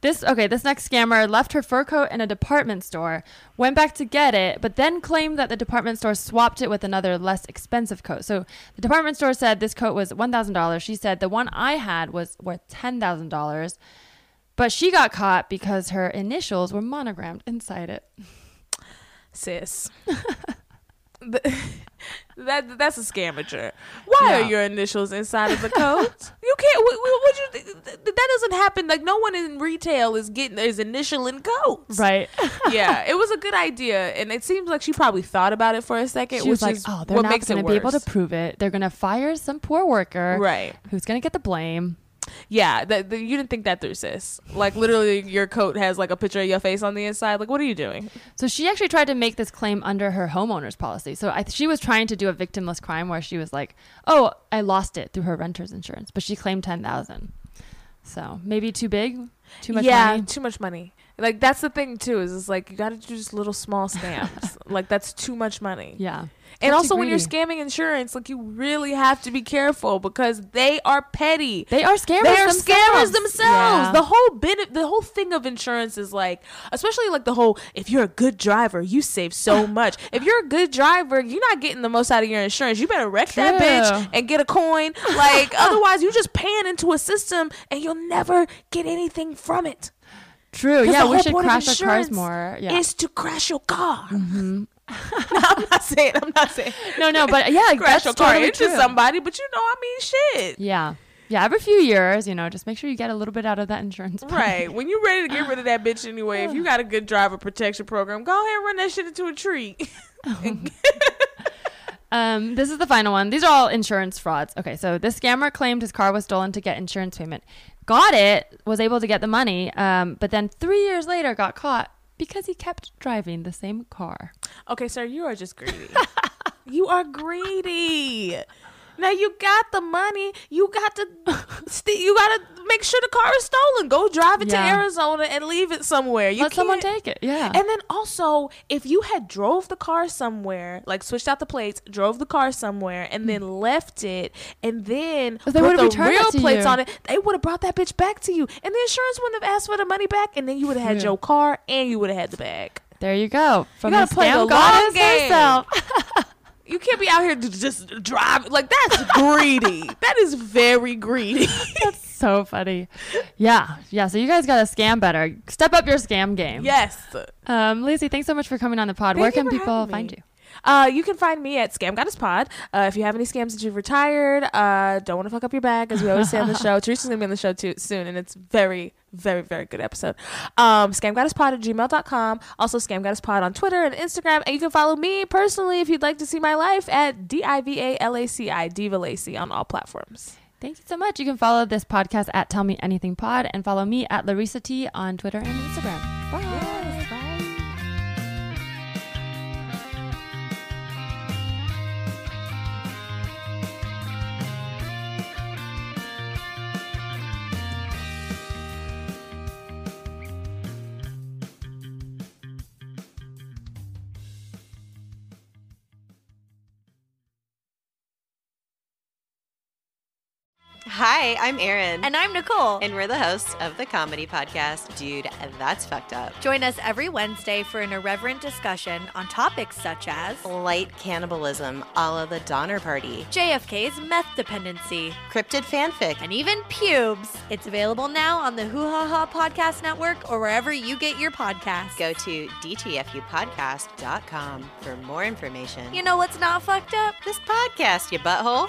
This okay, this next scammer left her fur coat in a department store, went back to get it, but then claimed that the department store swapped it with another less expensive coat. So the department store said this coat was $1,000. She said the one I had was worth $10,000. But she got caught because her initials were monogrammed inside it. sis. *laughs* that that's a scamager. Why are your initials inside of the coat? *laughs* you can't. What, what, you? th- th- That doesn't happen. Like no one in retail is getting his initial in coats. Right. *laughs* yeah, it was a good idea, and it seems like she probably thought about it for a second, She was like, is oh, they're not going to be able to prove it. They're going to fire some poor worker Right. who's going to get the blame. Yeah. That that- you didn't think that through, sis. Like literally, your coat has like a picture of your face on the inside. Like, what are you doing? So she actually tried to make this claim under her homeowner's policy. So I, she was trying to do a victimless crime where she was like, "Oh, I lost it through her renter's insurance," but she claimed ten thousand. So maybe too big, too much yeah, money. too much money. Like that's the thing too. Is it's like you got to do just little small scams. *laughs* like that's too much money. Yeah, And also when you're scamming insurance, like you really have to be careful because they are petty. they are scammers. They are themselves. scammers themselves. Yeah. The whole bit, the whole thing of insurance is like, especially like the whole. If you're a good driver, you save so *sighs* much. if you're a good driver, you're not getting the most out of your insurance. You better wreck that bitch and get a coin. Like *laughs* otherwise, you're just paying into a system and you'll never get anything from it. True. Yeah, we should crash our cars more. Yeah. Is to crash your car. Mhm. *laughs* No, I'm not saying. I'm not saying. No, no, but yeah, crash that's your car totally into true. somebody, but you know, I mean, shit. Yeah, yeah. Every few years, you know, just make sure you get a little bit out of that insurance. plan. Right. When you're ready to get rid of that bitch anyway, if you *sighs* got a good driver protection program, go ahead and run that shit into a tree. *laughs* *laughs* Um, this is the final one. These are all insurance frauds. Okay, so this scammer claimed his car was stolen to get insurance payment. Got it, was able to get the money, um, but then three years later got caught because he kept driving the same car. okay, sir, you are just greedy. *laughs* you are greedy. Now you got the money. You got to, *laughs* st- you got to make sure the car is stolen. Go drive it Yeah. to Arizona and leave it somewhere. You Let someone take it. Yeah. And then also, if you had drove the car somewhere, like switched out the plates, drove the car somewhere, and then mm. left it, and then But they put the real plates you. on it, they would have brought that bitch back to you, and the insurance wouldn't have asked for the money back, and then you would have had True. your car and you would have had the bag. there you go. From gotta the play the long game. *laughs* You can't be out here to just drive like that's greedy. *laughs* that is very greedy. That's so funny. Yeah, yeah. So you guys got to scam better. Step up your scam game. yes. Um, Laci, thanks so much for coming on the pod. Thank Where can people find you? Uh, you can find me at Scam Goddess Pod. Uh, if you have any scams that you've retired, uh, don't want to fuck up your bag, as we always say on the show. *laughs* Teresa's gonna be on the show too soon, and it's very, very, very good episode. Um, scamgoddesspod at gmail.com. Also, Scam Goddess Pod on Twitter and Instagram. And you can follow me personally if you'd like to see my life at D I V A L A C I, Diva Laci, on all platforms. Thank you so much. You can follow this podcast at Tell Me Anything Pod and follow me at Larissa T on Twitter and Instagram. Bye. Hi, I'm Erin. And I'm Nicole. And we're the hosts of the comedy podcast, Dude, That's Fucked Up. Join us every Wednesday for an irreverent discussion on topics such as light cannibalism a la the Donner Party, JFK's meth dependency, cryptid fanfic, and even pubes. It's available now on the Hoo Ha Ha Podcast Network or wherever you get your podcasts. Go to dtfupodcast.com for more information. You know what's not fucked up? This podcast, you butthole.